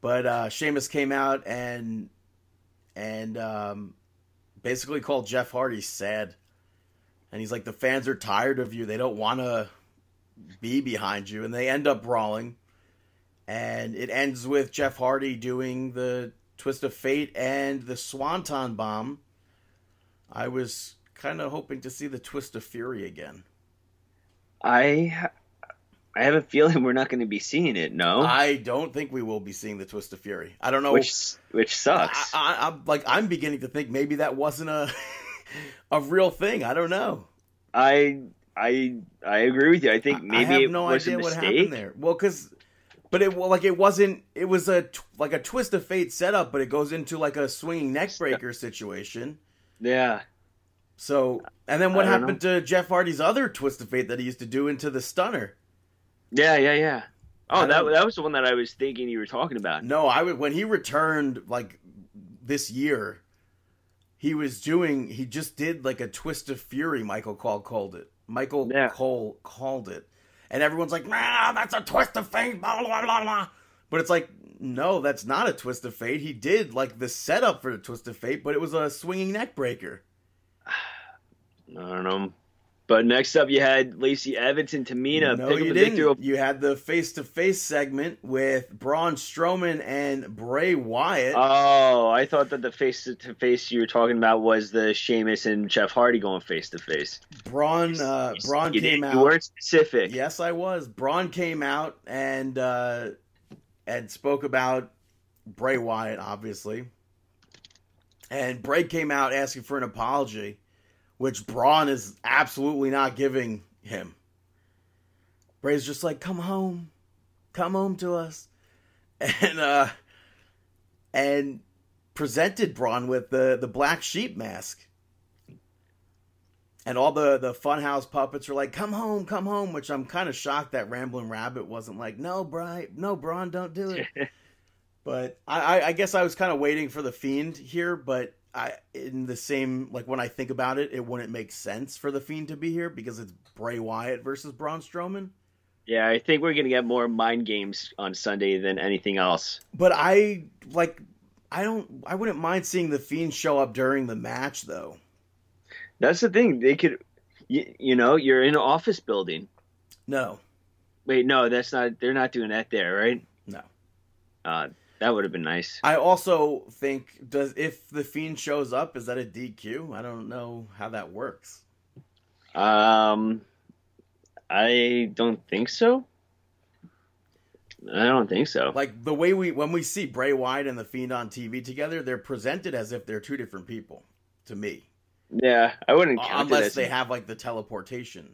But uh, Sheamus came out and and um, basically called Jeff Hardy sad, and he's like, "The fans are tired of you. They don't want to be behind you," and they end up brawling. And it ends with Jeff Hardy doing the twist of fate and the swanton bomb. I was kind of hoping to see the twist of fury again. I I have a feeling we're not going to be seeing it. No, I don't think we will be seeing the twist of fury. I don't know. which which sucks. I, I, I'm like I'm beginning to think maybe that wasn't a a real thing. I don't know. I I I agree with you. I think maybe I have no idea what happened there. Well, because but it well, like it wasn't. It was a like a twist of fate setup, but it goes into like a swinging neck breaker situation. Yeah, So and then what happened to Jeff Hardy's other twist of fate that he used to do into the stunner? yeah, yeah, yeah. Oh, that that was the one that I was thinking you were talking about. No, I would when he returned like this year, he was doing he just did like a twist of fury. Michael Cole called it. Michael Yeah. Cole called it, and everyone's like, "Nah, that's a twist of fate." Blah blah blah blah. But it's like, no, that's not a twist of fate. He did like the setup for the twist of fate, but it was a swinging neck breaker. I don't know. But next up, you had Lacey Evans and Tamina no, you didn't. You had the face to face segment with Braun Strowman and Bray Wyatt. Oh, I thought that the face to face you were talking about was the Sheamus and Jeff Hardy going face to face. Braun, uh, Braun You came out. You weren't specific. Yes, I was. Braun came out and uh, and spoke about Bray Wyatt, obviously, and Bray came out asking for an apology, which Braun is absolutely not giving him. Bray's just like, "Come home, come home to us," and uh, and presented Braun with the the black sheep mask. And all the the funhouse puppets are like, "Come home, come home," which I'm kind of shocked that Ramblin' Rabbit wasn't like, "No, Brian, no, Braun, don't do it." but I, I, I guess I was kind of waiting for the Fiend here, but I in the same like when I think about it, it wouldn't make sense for the Fiend to be here because it's Bray Wyatt versus Braun Strowman. Yeah, I think we're gonna get more mind games on Sunday than anything else. But I like, I don't, I wouldn't mind seeing the Fiend show up during the match though. That's the thing. They could, you, you know, you're in an office building. No, Wait, no, that's not. They're not doing that there, right? no. Uh, that would have been nice. I also think does if the fiend shows up, is that a DQ? I don't know how that works. Um, I don't think so. I don't think so. Like the way we when we see Bray Wyatt and the Fiend on TV together, they're presented as if they're two different people. To me, Yeah, I wouldn't count it unless they have like the teleportation.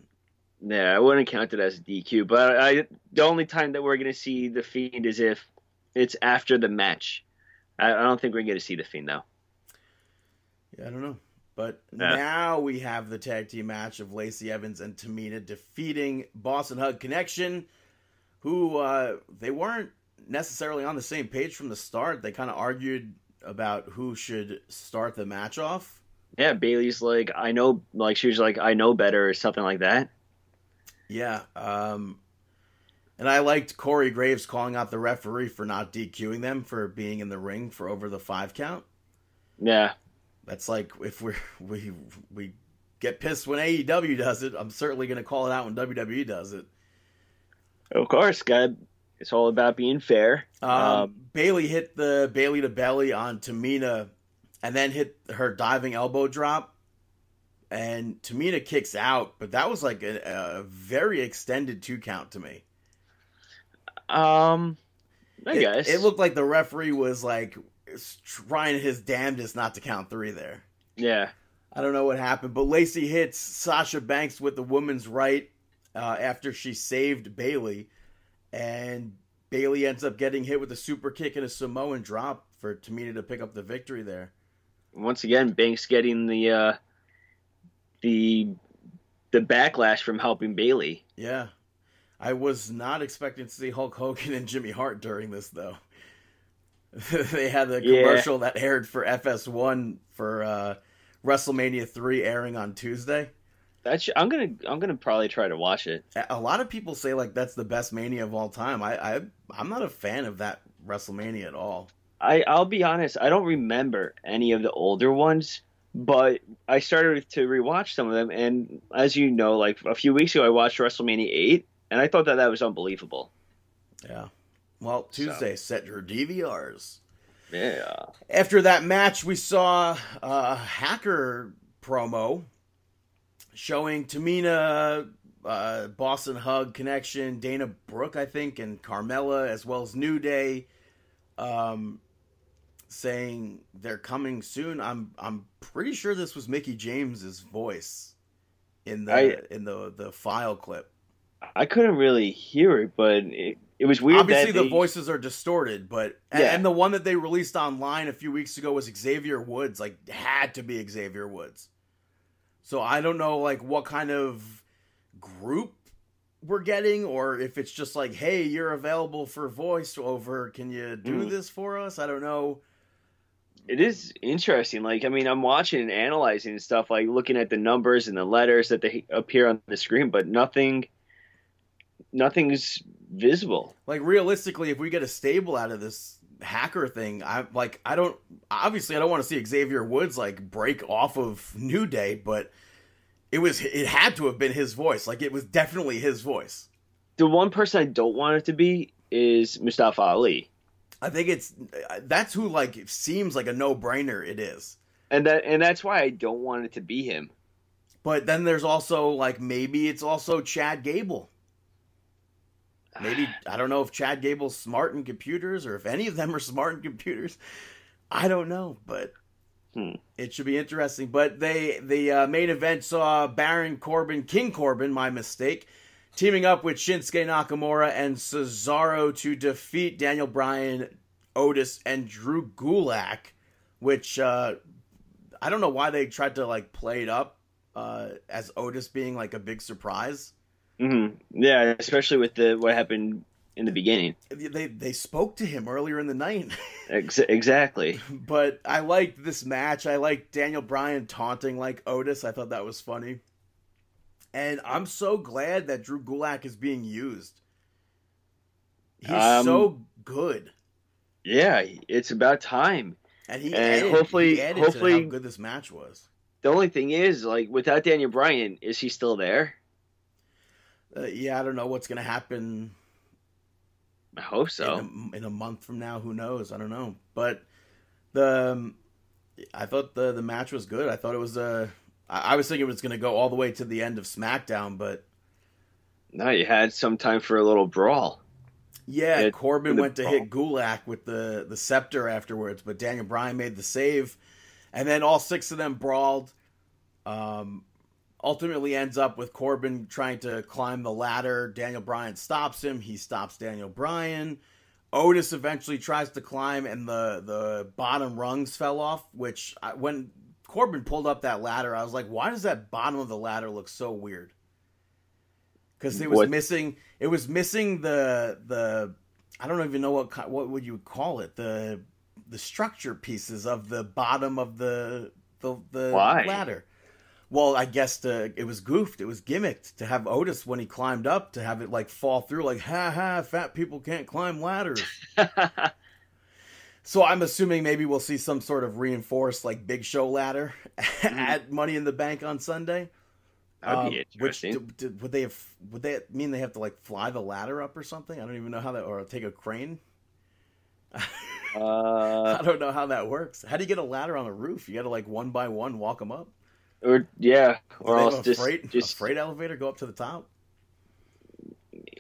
Yeah, I wouldn't count it as a DQ. But I, the only time that we're gonna see the fiend is if it's after the match. I, I don't think we're gonna see the fiend though. Yeah, I don't know. But Yeah. now we have the tag team match of Lacey Evans and Tamina defeating Boss 'n' Hug Connection, who uh, they weren't necessarily on the same page from the start. They kind of argued about who should start the match off. Yeah, Bayley's like I know, like she was like I know better or something like that. Yeah. Um, and I liked Corey Graves calling out the referee for not DQing them for being in the ring for over the five count. Yeah. That's like if we we we get pissed when AEW does it, I'm certainly going to call it out when WWE does it. Of course, God. It's all about being fair. Um, Um, Bayley hit the Bayley to belly on Tamina, and then hit her diving elbow drop, and Tamina kicks out. But that was like a, a very extended two count to me. Um, I it, guess it looked like the referee was like trying his damnedest not to count three there. Yeah, I don't know what happened, but Lacey hits Sasha Banks with the woman's right uh, after she saved Bayley, and Bayley ends up getting hit with a super kick and a Samoan drop for Tamina to pick up the victory there. once again, Banks getting the uh, the the backlash from helping Bayley. Yeah, I was not expecting to see Hulk Hogan and Jimmy Hart during this though. they had the Yeah. commercial that aired for FS1 for uh, WrestleMania 3 airing on Tuesday. That's I'm gonna I'm gonna probably try to watch it. a lot of people say like that's the best mania of all time i i i'm not a fan of that wrestlemania at all I I'll be honest, I don't remember any of the older ones, but I started to rewatch some of them, and as you know, like a few weeks ago, I watched WrestleMania eight, and I thought that that was unbelievable. yeah. Well tuesday set your dvrs Yeah, after that match we saw a hacker promo showing tamina uh, boss 'n' hug connection dana brooke i think and carmella as well as new day um saying they're coming soon. I'm i'm pretty sure this was mickie james's voice in the I- in the the file clip I couldn't really hear it, but it, it was weird. obviously the they- voices are distorted but and, Yeah. and the one that they released online a few weeks ago was xavier woods like had to be xavier woods so i don't know like what kind of group we're getting or if it's just like hey you're available for voiceover can you do Mhm. this for us i don't know It is interesting. Like, I mean, I'm watching and analyzing stuff, like looking at the numbers and the letters that they appear on the screen, but nothing, nothing's visible. like realistically if we get a stable out of this hacker thing i like i don't obviously i don't want to see xavier woods like break off of new day but it was it had to have been his voice. Like it was definitely his voice. The one person I don't want it to be is Mustafa Ali, i think it's that's who like seems like a no-brainer it is. And that and that's why I don't want it to be him. but then there's also like maybe it's also chad gable maybe i don't know if chad gable's smart in computers or if any of them are smart in computers. I don't know but Hmm. it should be interesting. But they the uh, main event saw baron corbin king corbin my mistake teaming up with shinsuke nakamura and cesaro to defeat daniel bryan otis and drew gulak which uh i don't know why they tried to like play it up uh as otis being like a big surprise hmm Yeah, especially with the what happened in the beginning. they they spoke to him earlier in the night. Ex- exactly. but I liked this match. I liked Daniel Bryan taunting like Otis. I thought that was funny. And I'm so glad that Drew Gulak is being used. He's Um, so good. Yeah, it's about time. And he and added, hopefully- he added hopefully- how good this match was. The only thing is, like, without Daniel Bryan, is he still there? Uh, yeah, I don't know what's going to happen I hope so. in, a, in a month from now. Who knows? I don't know. But the um, I thought the the match was good. I thought it was uh, I, I was thinking it was going to go all the way to the end of SmackDown, but No, you had some time for a little brawl. yeah, Yeah, Corbin went to hit Gulak with the the scepter afterwards, but Daniel Bryan made the save, and then all six of them brawled. Um, ultimately ends up with Corbin trying to climb the ladder. Daniel Bryan stops him. He stops Daniel Bryan. Otis eventually tries to climb, and the the bottom rungs fell off. Which I, when Corbin pulled up that ladder, I was like, "Why does that bottom of the ladder look so weird?" Because it was What- missing. It was missing the the. I don't even know what what would you call it the the structure pieces of the bottom of the the the Why? ladder. Well, I guess the, it was goofed. It was gimmicked to have Otis when he climbed up to have it like fall through, like ha ha, fat people can't climb ladders. so I'm assuming maybe we'll see some sort of reinforced like Big Show ladder at Money in the Bank on Sunday. Um, which interesting. d- d- would they have? Would they mean they have to like fly the ladder up or something? I don't even know how that, or take a crane. uh, I don't know how that works. How do you get a ladder on a roof? You got to like one by one walk them up. Or yeah, or else a just freight, just a freight elevator go up to the top.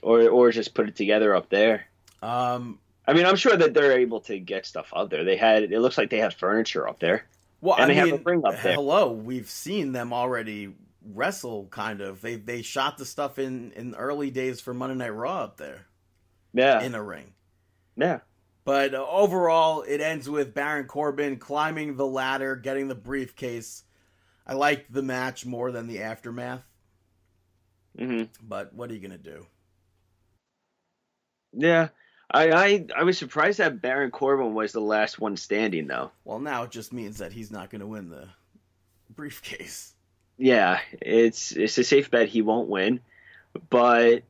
or or just put it together up there. Um, I mean, I'm sure that they're able to get stuff up there. They had it looks like they have furniture up there. well, And I they have a ring up there. hello, we've seen them already wrestle. Kind of, they they shot the stuff in in early days for Monday Night Raw up there Yeah, in a ring. yeah. But uh, overall, it ends with Baron Corbin climbing the ladder, getting the briefcase. I liked the match more than the aftermath, hmm but what are you gonna do? Yeah. I, I I was surprised that Baron Corbin was the last one standing though. Well, now it just means that he's not gonna win the briefcase. Yeah, it's it's a safe bet he won't win, but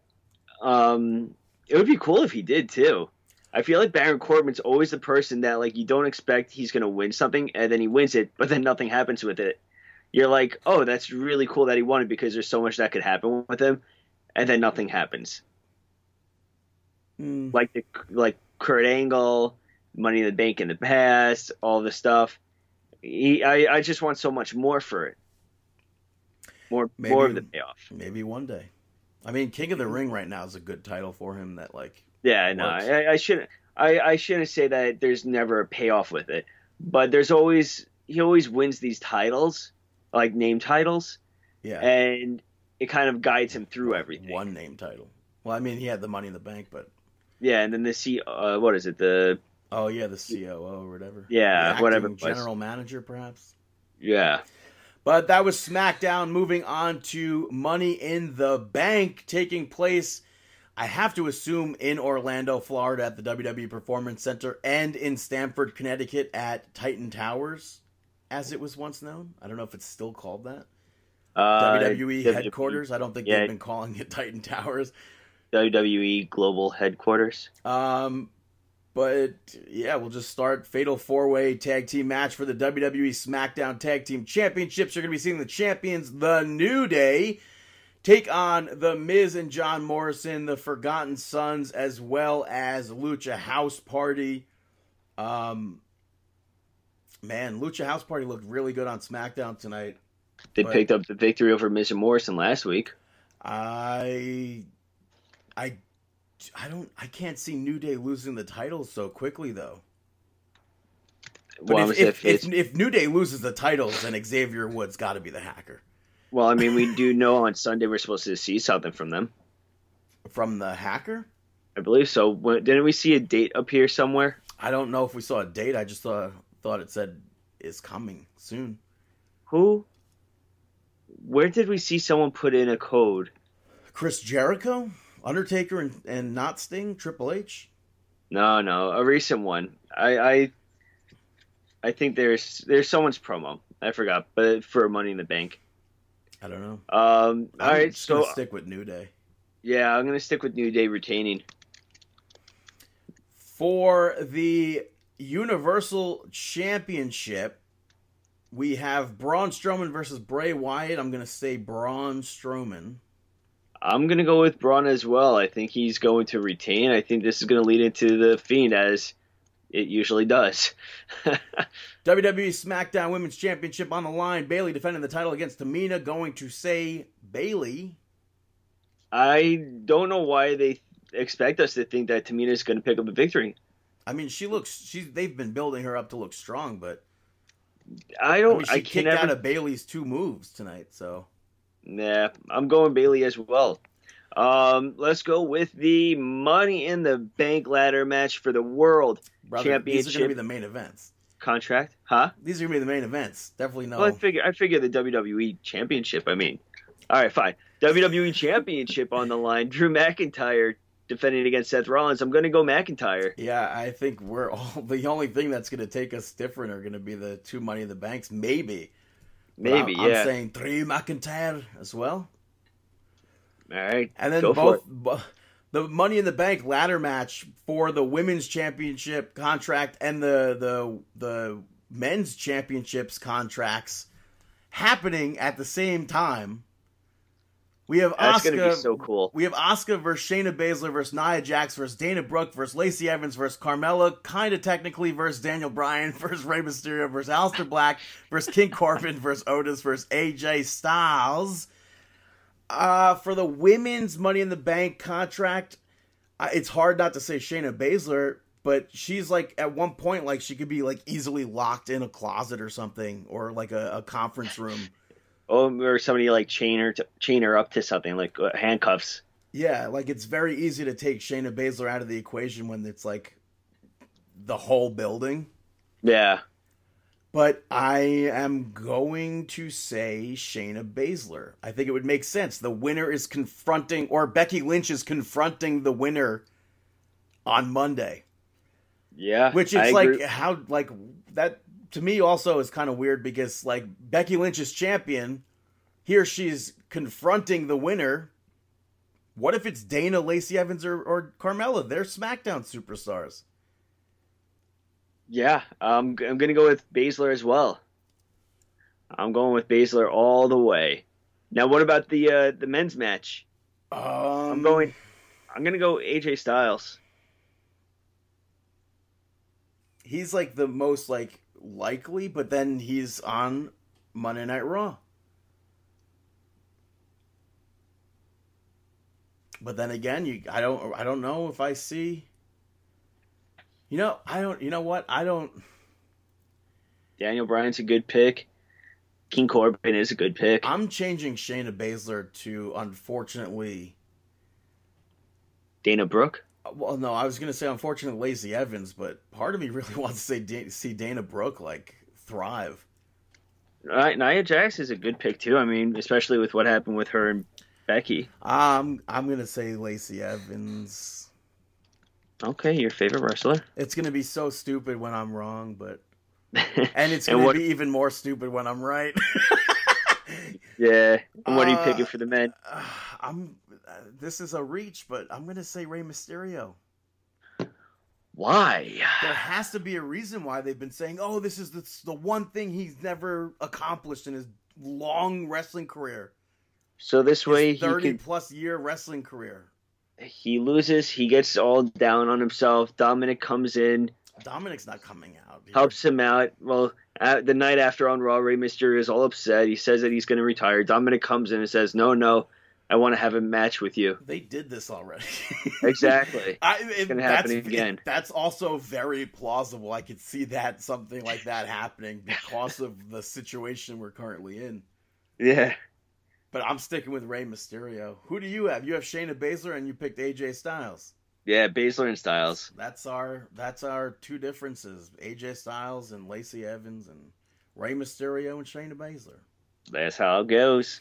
um, it would be cool if he did too. I feel like Baron Corbin's always the person that like you don't expect he's gonna win something and then he wins it, but then nothing happens with it. You're like, oh, that's really cool that he won it because there's so much that could happen with him, and then nothing happens. Hmm. Like the like Kurt Angle, Money in the Bank in the past, all the stuff. He, I I just want so much more for it. More Maybe- more of the payoff. Maybe one day. I mean, King of the Ring right now is a good title for him. That like, Yeah, no. I, I shouldn't. I, I shouldn't say that there's never a payoff with it, but there's always he always wins these titles, like name titles, yeah, and it kind of guides him through everything. one name title. Well, I mean, he had the Money in the Bank, but Yeah, and then the C, uh, what is it? The oh yeah, the COO or whatever. Yeah, whatever. General manager, perhaps. yeah, But that was SmackDown. Moving on to Money in the Bank taking place, I have to assume, in Orlando, Florida at the WWE Performance Center and in Stamford, Connecticut at Titan Towers, as it was once known. I don't know if it's still called that. uh, WWE WWE headquarters. I don't think yeah. they've been calling it Titan Towers. WWE Global Headquarters. Um, but yeah, we'll just start fatal four way tag team match for the WWE SmackDown Tag Team Championships. You're going to be seeing the champions, The New Day, take on The Miz and John Morrison, the Forgotten Sons, as well as Lucha House Party. Um, man, Lucha House Party looked really good on SmackDown tonight. They But- picked up the victory over Miz and Morrison last week. I, I, I don't, I can't see New Day losing the titles so quickly though. But Well, if, if, if, if, New Day loses the titles, then Xavier Woods got to be the hacker well, I mean, we do know on Sunday we're supposed to see something from them. from the hacker. I believe so. When, didn't we see a date up here somewhere? I don't know if we saw a date. I just thought thought it said is coming soon. Who? Where did we see someone put in a code? Chris Jericho, Undertaker, and, and not Sting, Triple H. No, no, a recent one. I, I, I think there's there's someone's promo. I forgot, but for Money in the Bank. I don't know. Um. I'm all right, so stick with New Day yeah, I'm gonna stick with New Day retaining. for the Universal Championship. We have Braun Strowman versus Bray Wyatt. I'm gonna say Braun Strowman. I'm gonna go with Braun as well. I think he's going to retain. I think this is gonna lead into the Fiend as it usually does. WWE SmackDown Women's Championship on the line. Bayley defending the title against Tamina. Going to say Bayley. I don't know why they expect us to think that Tamina is going to pick up a victory. I mean, she looks. She's. They've been building her up to look strong, but I I don't. mean, I, she can kicked never. out of Bayley's two moves tonight. So Nah, I'm going Bayley as well. Um, let's go with the Money in the Bank ladder match for the World brother, these are going to be the main events. contract, huh? These are going to be the main events. Definitely no. Well, I figure I figure the WWE Championship. I mean, all right, fine. WWE Championship on the line. Drew McIntyre defending against Seth Rollins. I'm going to go McIntyre. Yeah, I think we're all the only thing that's going to take us different are going to be the two Money in the Banks, maybe. Maybe, I'm, yeah. I'm saying Drew McIntyre as well. All right. And then both bo- the Money in the Bank ladder match for the women's championship contract and the the the men's championships contracts happening at the same time. We have That's Asuka. gonna be so cool. We have Asuka versus Shayna Baszler versus Nia Jax versus Dana Brooke versus Lacey Evans versus Carmella, kind of technically versus Daniel Bryan versus Rey Mysterio versus Aleister Black versus King Corbin versus Otis versus AJ Styles. Uh, for the women's Money in the Bank contract, uh, it's hard not to say Shayna Baszler, but she's like at one point like she could be like easily locked in a closet or something, or like a, a conference room. Oh, or somebody like chain her to, chain her up to something like uh, handcuffs. Yeah, like it's very easy to take Shayna Baszler out of the equation when it's like the whole building. Yeah. But I am going to say Shayna Baszler. I think it would make sense. The winner is confronting, or Becky Lynch is confronting the winner on Monday. Yeah. Which is like how like that to me also is kind of weird because like Becky Lynch is champion, here she's confronting the winner. What if it's Dana, Lacey Evans, or, or Carmella? They're SmackDown superstars. Yeah, um, I'm going to go with Baszler as well. I'm going with Baszler all the way. Now, what about the uh, the men's match? Um, I'm going. I'm going to go AJ Styles. He's like the most like likely, but then he's on Monday Night Raw. But then again, you I don't I don't know if I see. You know I don't. You know what I don't. Daniel Bryan's a good pick. King Corbin is a good pick. I'm changing Shayna Baszler to unfortunately. Dana Brooke. Well, no, I was gonna say unfortunately Lacey Evans, but part of me really wants to say see Dana Brooke like thrive. Right, Nia Jax is a good pick too. I mean, especially with what happened with her and Becky. Um, I'm gonna say Lacey Evans. Okay, your favorite wrestler. It's gonna be so stupid when I'm wrong, but and it's And gonna what- be even more stupid when I'm right. yeah. And what are you Uh, picking for the men? I'm. Uh, this is a reach, but I'm gonna say Rey Mysterio. Why? There has to be a reason why they've been saying, "Oh, this is the, the one thing he's never accomplished in his long wrestling career, So this way his he thirty plus year wrestling career." he loses, he gets all down on himself. Dominik comes in, Dominik's not coming out. helps him out. Well, the night after on Raw, Rey Mysterio is all upset. He says that he's going to retire. Dominik comes in and says, "No, no, I want to have a match with you." They did this already. Exactly. I, it, gonna that's, happen again. it- that's also very plausible. I could see that something like that happening because of the situation we're currently in. Yeah. But I'm sticking with Rey Mysterio. Who do you have? You have Shayna Baszler, and you picked AJ Styles. Yeah, Baszler and Styles. That's our that's our two differences: AJ Styles and Lacey Evans, and Rey Mysterio and Shayna Baszler. That's how it goes.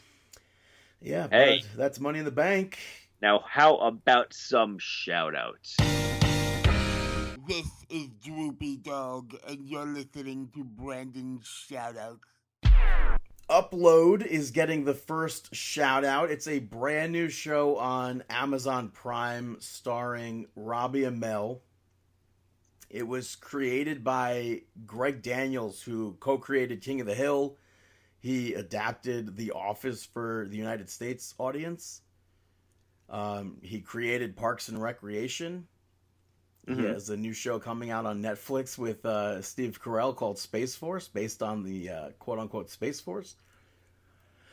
Yeah, Hey. but that's Money in the Bank. Now, how about some shout outs? This is Droopy Dog, and you're listening to Brandon's shout Shoutouts. Upload is getting the first shout out. It's a brand new show on Amazon Prime starring Robbie Amell. It was created by Greg Daniels, who co created King of the Hill. He adapted The Office for the United States audience. Um, he created Parks and Recreation. He Mhm. has a new show coming out on Netflix with uh, Steve Carell called Space Force, based on the uh, quote unquote Space Force.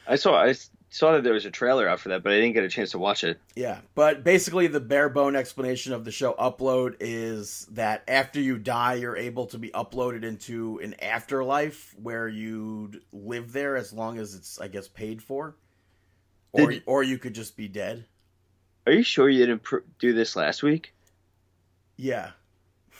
I saw I saw that there was a trailer out for that, but I didn't get a chance to watch it. Yeah, but basically, the bare bone explanation of the show upload is that after you die, you're able to be uploaded into an afterlife where you'd live there as long as it's, I guess, paid for, or Did- or you could just be dead. Are you sure you didn't pr- do this last week? Yeah,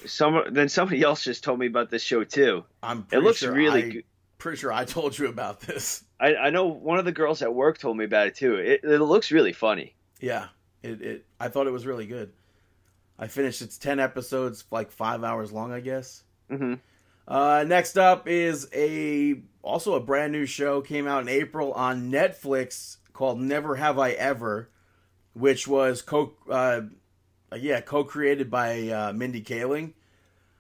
Some then somebody else just told me about this show too. I'm. It looks sure really I, good. Pretty sure I told you about this. I, I know one of the girls at work told me about it too. It, it looks really funny. Yeah, it, it. I thought it was really good. I finished. It's ten episodes, like five hours long, I guess. hmm Uh, next up is a also a brand new show came out in April on Netflix called Never Have I Ever, which was co uh, yeah co-created by uh, Mindy Kaling.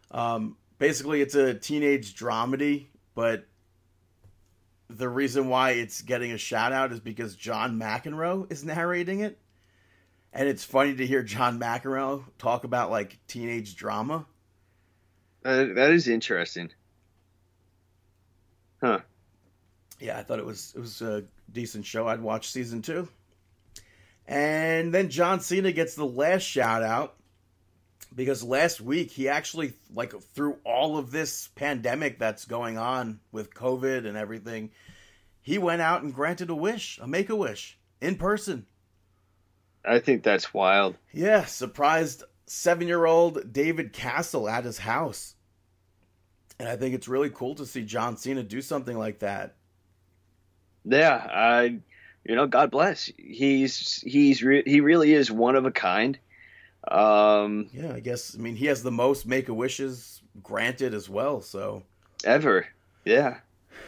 Um, basically, it's a teenage dramedy, but the reason why it's getting a shout out is because John McEnroe is narrating it. And it's funny to hear John McEnroe talk about like teenage drama. Uh, that is interesting. Huh. Yeah, I thought it was it was a decent show. I'd watch season two. And then John Cena gets the last shout out because last week he actually like through all of this pandemic that's going on with COVID and everything, he went out and granted a wish, a make a wish in person. I think that's wild. Yeah, surprised seven year old David Castle at his house. And I think it's really cool to see John Cena do something like that. Yeah, I, you know, God bless. He's he's re- he really is one of a kind. Um, Yeah, I guess. I mean, he has the most make a wishes granted as well. So ever, yeah.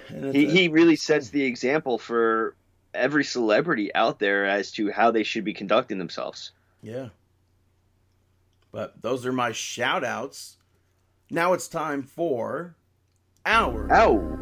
He a- he really sets the example for every celebrity out there as to how they should be conducting themselves. yeah. But those are my shout outs. Now it's time for our Our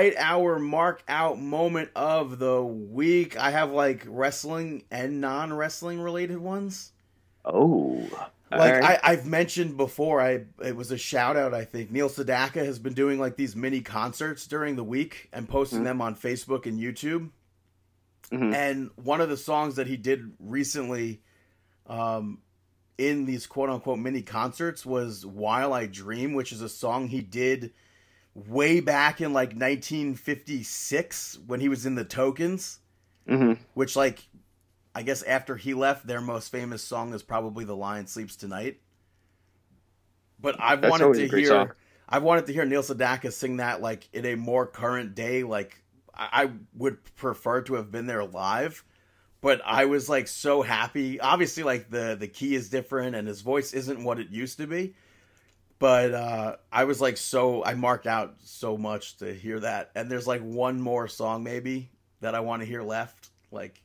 right, our mark out moment of the week. I have like wrestling and non wrestling related ones. oh, Like alright. I, I've mentioned before, I it was a shout out. I think Neil Sedaka has been doing like these mini concerts during the week and posting Mhm. them on Facebook and YouTube. Mhm. And one of the songs that he did recently, um, in these quote unquote mini concerts was "While I Dream," which is a song he did way back in like 1956 when he was in the Tokens Mhm. which like I guess after he left, their most famous song is probably "The Lion Sleeps Tonight." But I That's wanted to hear, song. I wanted to hear Neil Sedaka sing that like in a more current day. Like I, I would prefer to have been there live, but I was like so happy. Obviously, like the the key is different and his voice isn't what it used to be. But uh, I was like so I marked out so much to hear that, and there's like one more song maybe that I want to hear left, like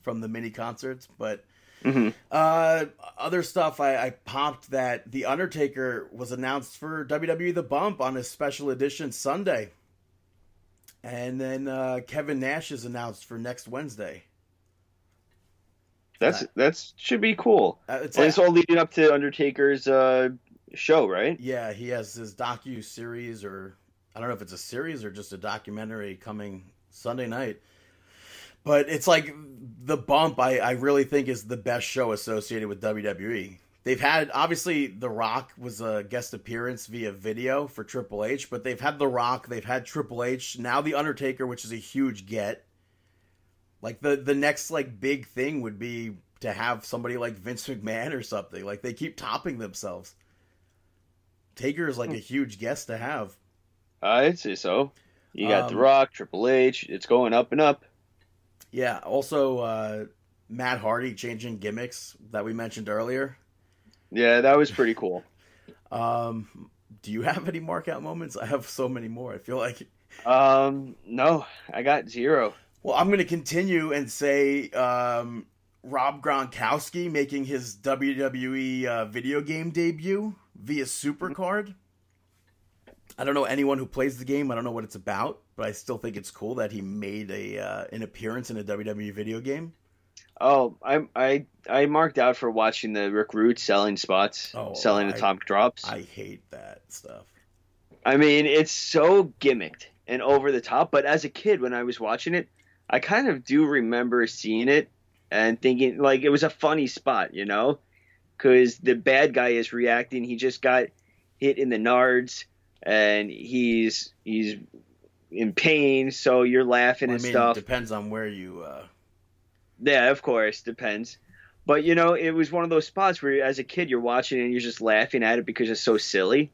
from the mini concerts. But Mhm. uh, other stuff I, I popped that the Undertaker was announced for WWE The Bump on a special edition Sunday, and then uh, Kevin Nash is announced for next Wednesday. That's that's should be cool. Uh, it's And it's all leading up to Undertaker's uh, show, right? yeah, he has his docu series, or I don't know if it's a series or just a documentary coming Sunday night. But it's like the bump. I, I really think is the best show associated with WWE. They've had obviously The Rock was a guest appearance via video for Triple H, but they've had The Rock, they've had Triple H, now The Undertaker, which is a huge get. Like the the next like big thing would be to have somebody like Vince McMahon or something. Like they keep topping themselves. Taker is like a huge guest to have. I'd say so. You got The Um, Rock, Triple H. It's going up and up. Yeah. Also, uh, Matt Hardy changing gimmicks that we mentioned earlier. Yeah, that was pretty cool. Um, do you have any markout moments? I have so many more. I feel like. Um, no, I got zero. Well, I'm going to continue and say um, Rob Gronkowski making his WWE uh, video game debut via Supercard. I don't know anyone who plays the game. I don't know what it's about, but I still think it's cool that he made a uh, an appearance in a WWE video game. Oh, I I I marked out for watching the Rick Root selling spots, Oh, selling I- atomic drops. I hate that stuff. I mean, it's so gimmicked and over the top. But as a kid, when I was watching it, I kind of do remember seeing it and thinking like it was a funny spot, you know, because the bad guy is reacting. He just got hit in the nards, and he's he's in pain. So you're laughing I and mean, stuff. depends on where you. Uh, Yeah, of course, depends. But you know, it was one of those spots where, as a kid, you're watching and you're just laughing at it because it's so silly.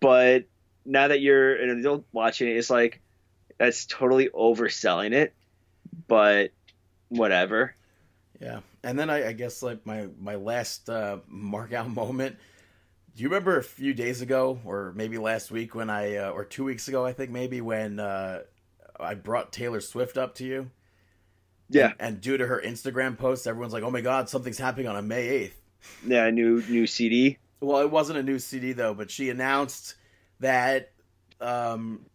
But now that you're an adult watching it, it's like that's totally overselling it, but whatever. Yeah, and then I, I guess like my my last uh, mark out moment. Do you remember a few days ago, or maybe last week, when I uh, or two weeks ago, I think maybe when uh, I brought Taylor Swift up to you? Yeah, And, and due to her Instagram post, everyone's like, "Oh my God, something's happening on a May 8th. yeah, new new CD. Well, it wasn't a new CD though, but she announced that um,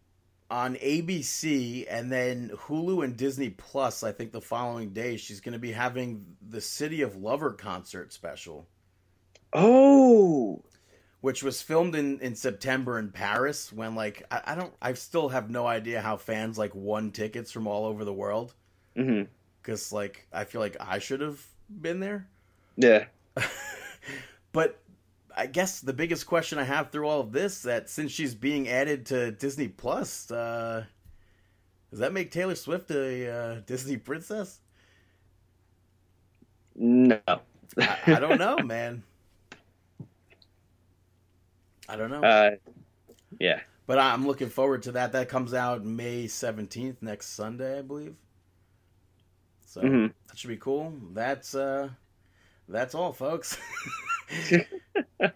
on ABC and then Hulu and Disney Plus, I think the following day, she's going to be having the City of Lover concert special, Oh, which was filmed in, in September in Paris. When like I, I don't, I still have no idea how fans like won tickets from all over the world mm-hmm. because like I feel like I should have been there. yeah. But I guess the biggest question I have through all of this that since she's being added to Disney Plus, uh, does that make Taylor Swift a uh, Disney princess? No, I, I don't know, man. I don't know, Uh, yeah, but I'm looking forward to that. That comes out May 17th, next Sunday, I believe. So Mhm. that should be cool. That's uh, that's all, folks.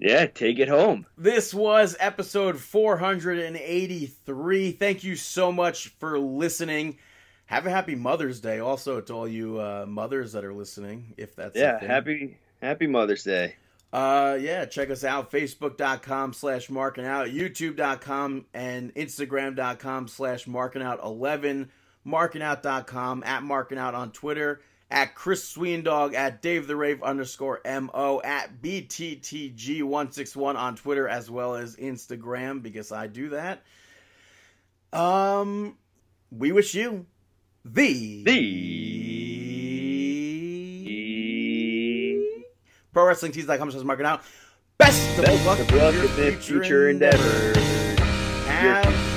yeah. Take it home. This was episode 483. Thank you so much for listening. Have a happy Mother's Day also to all you uh, mothers that are listening, if that's a Yeah, happy Happy Mother's Day. Uh, yeah, check us out. Facebook.com slash marking out, YouTube.com and Instagram.com slash marking out 11, markingout.com, at marking out on Twitter, at Chris Sweendog, at Dave the Rave underscore MO, at BTTG161 on Twitter as well as Instagram because I do that. Um, we wish you the The Pro Wrestling Tees.com says marking out. Best of best luck of luck in your the future endeavors. Have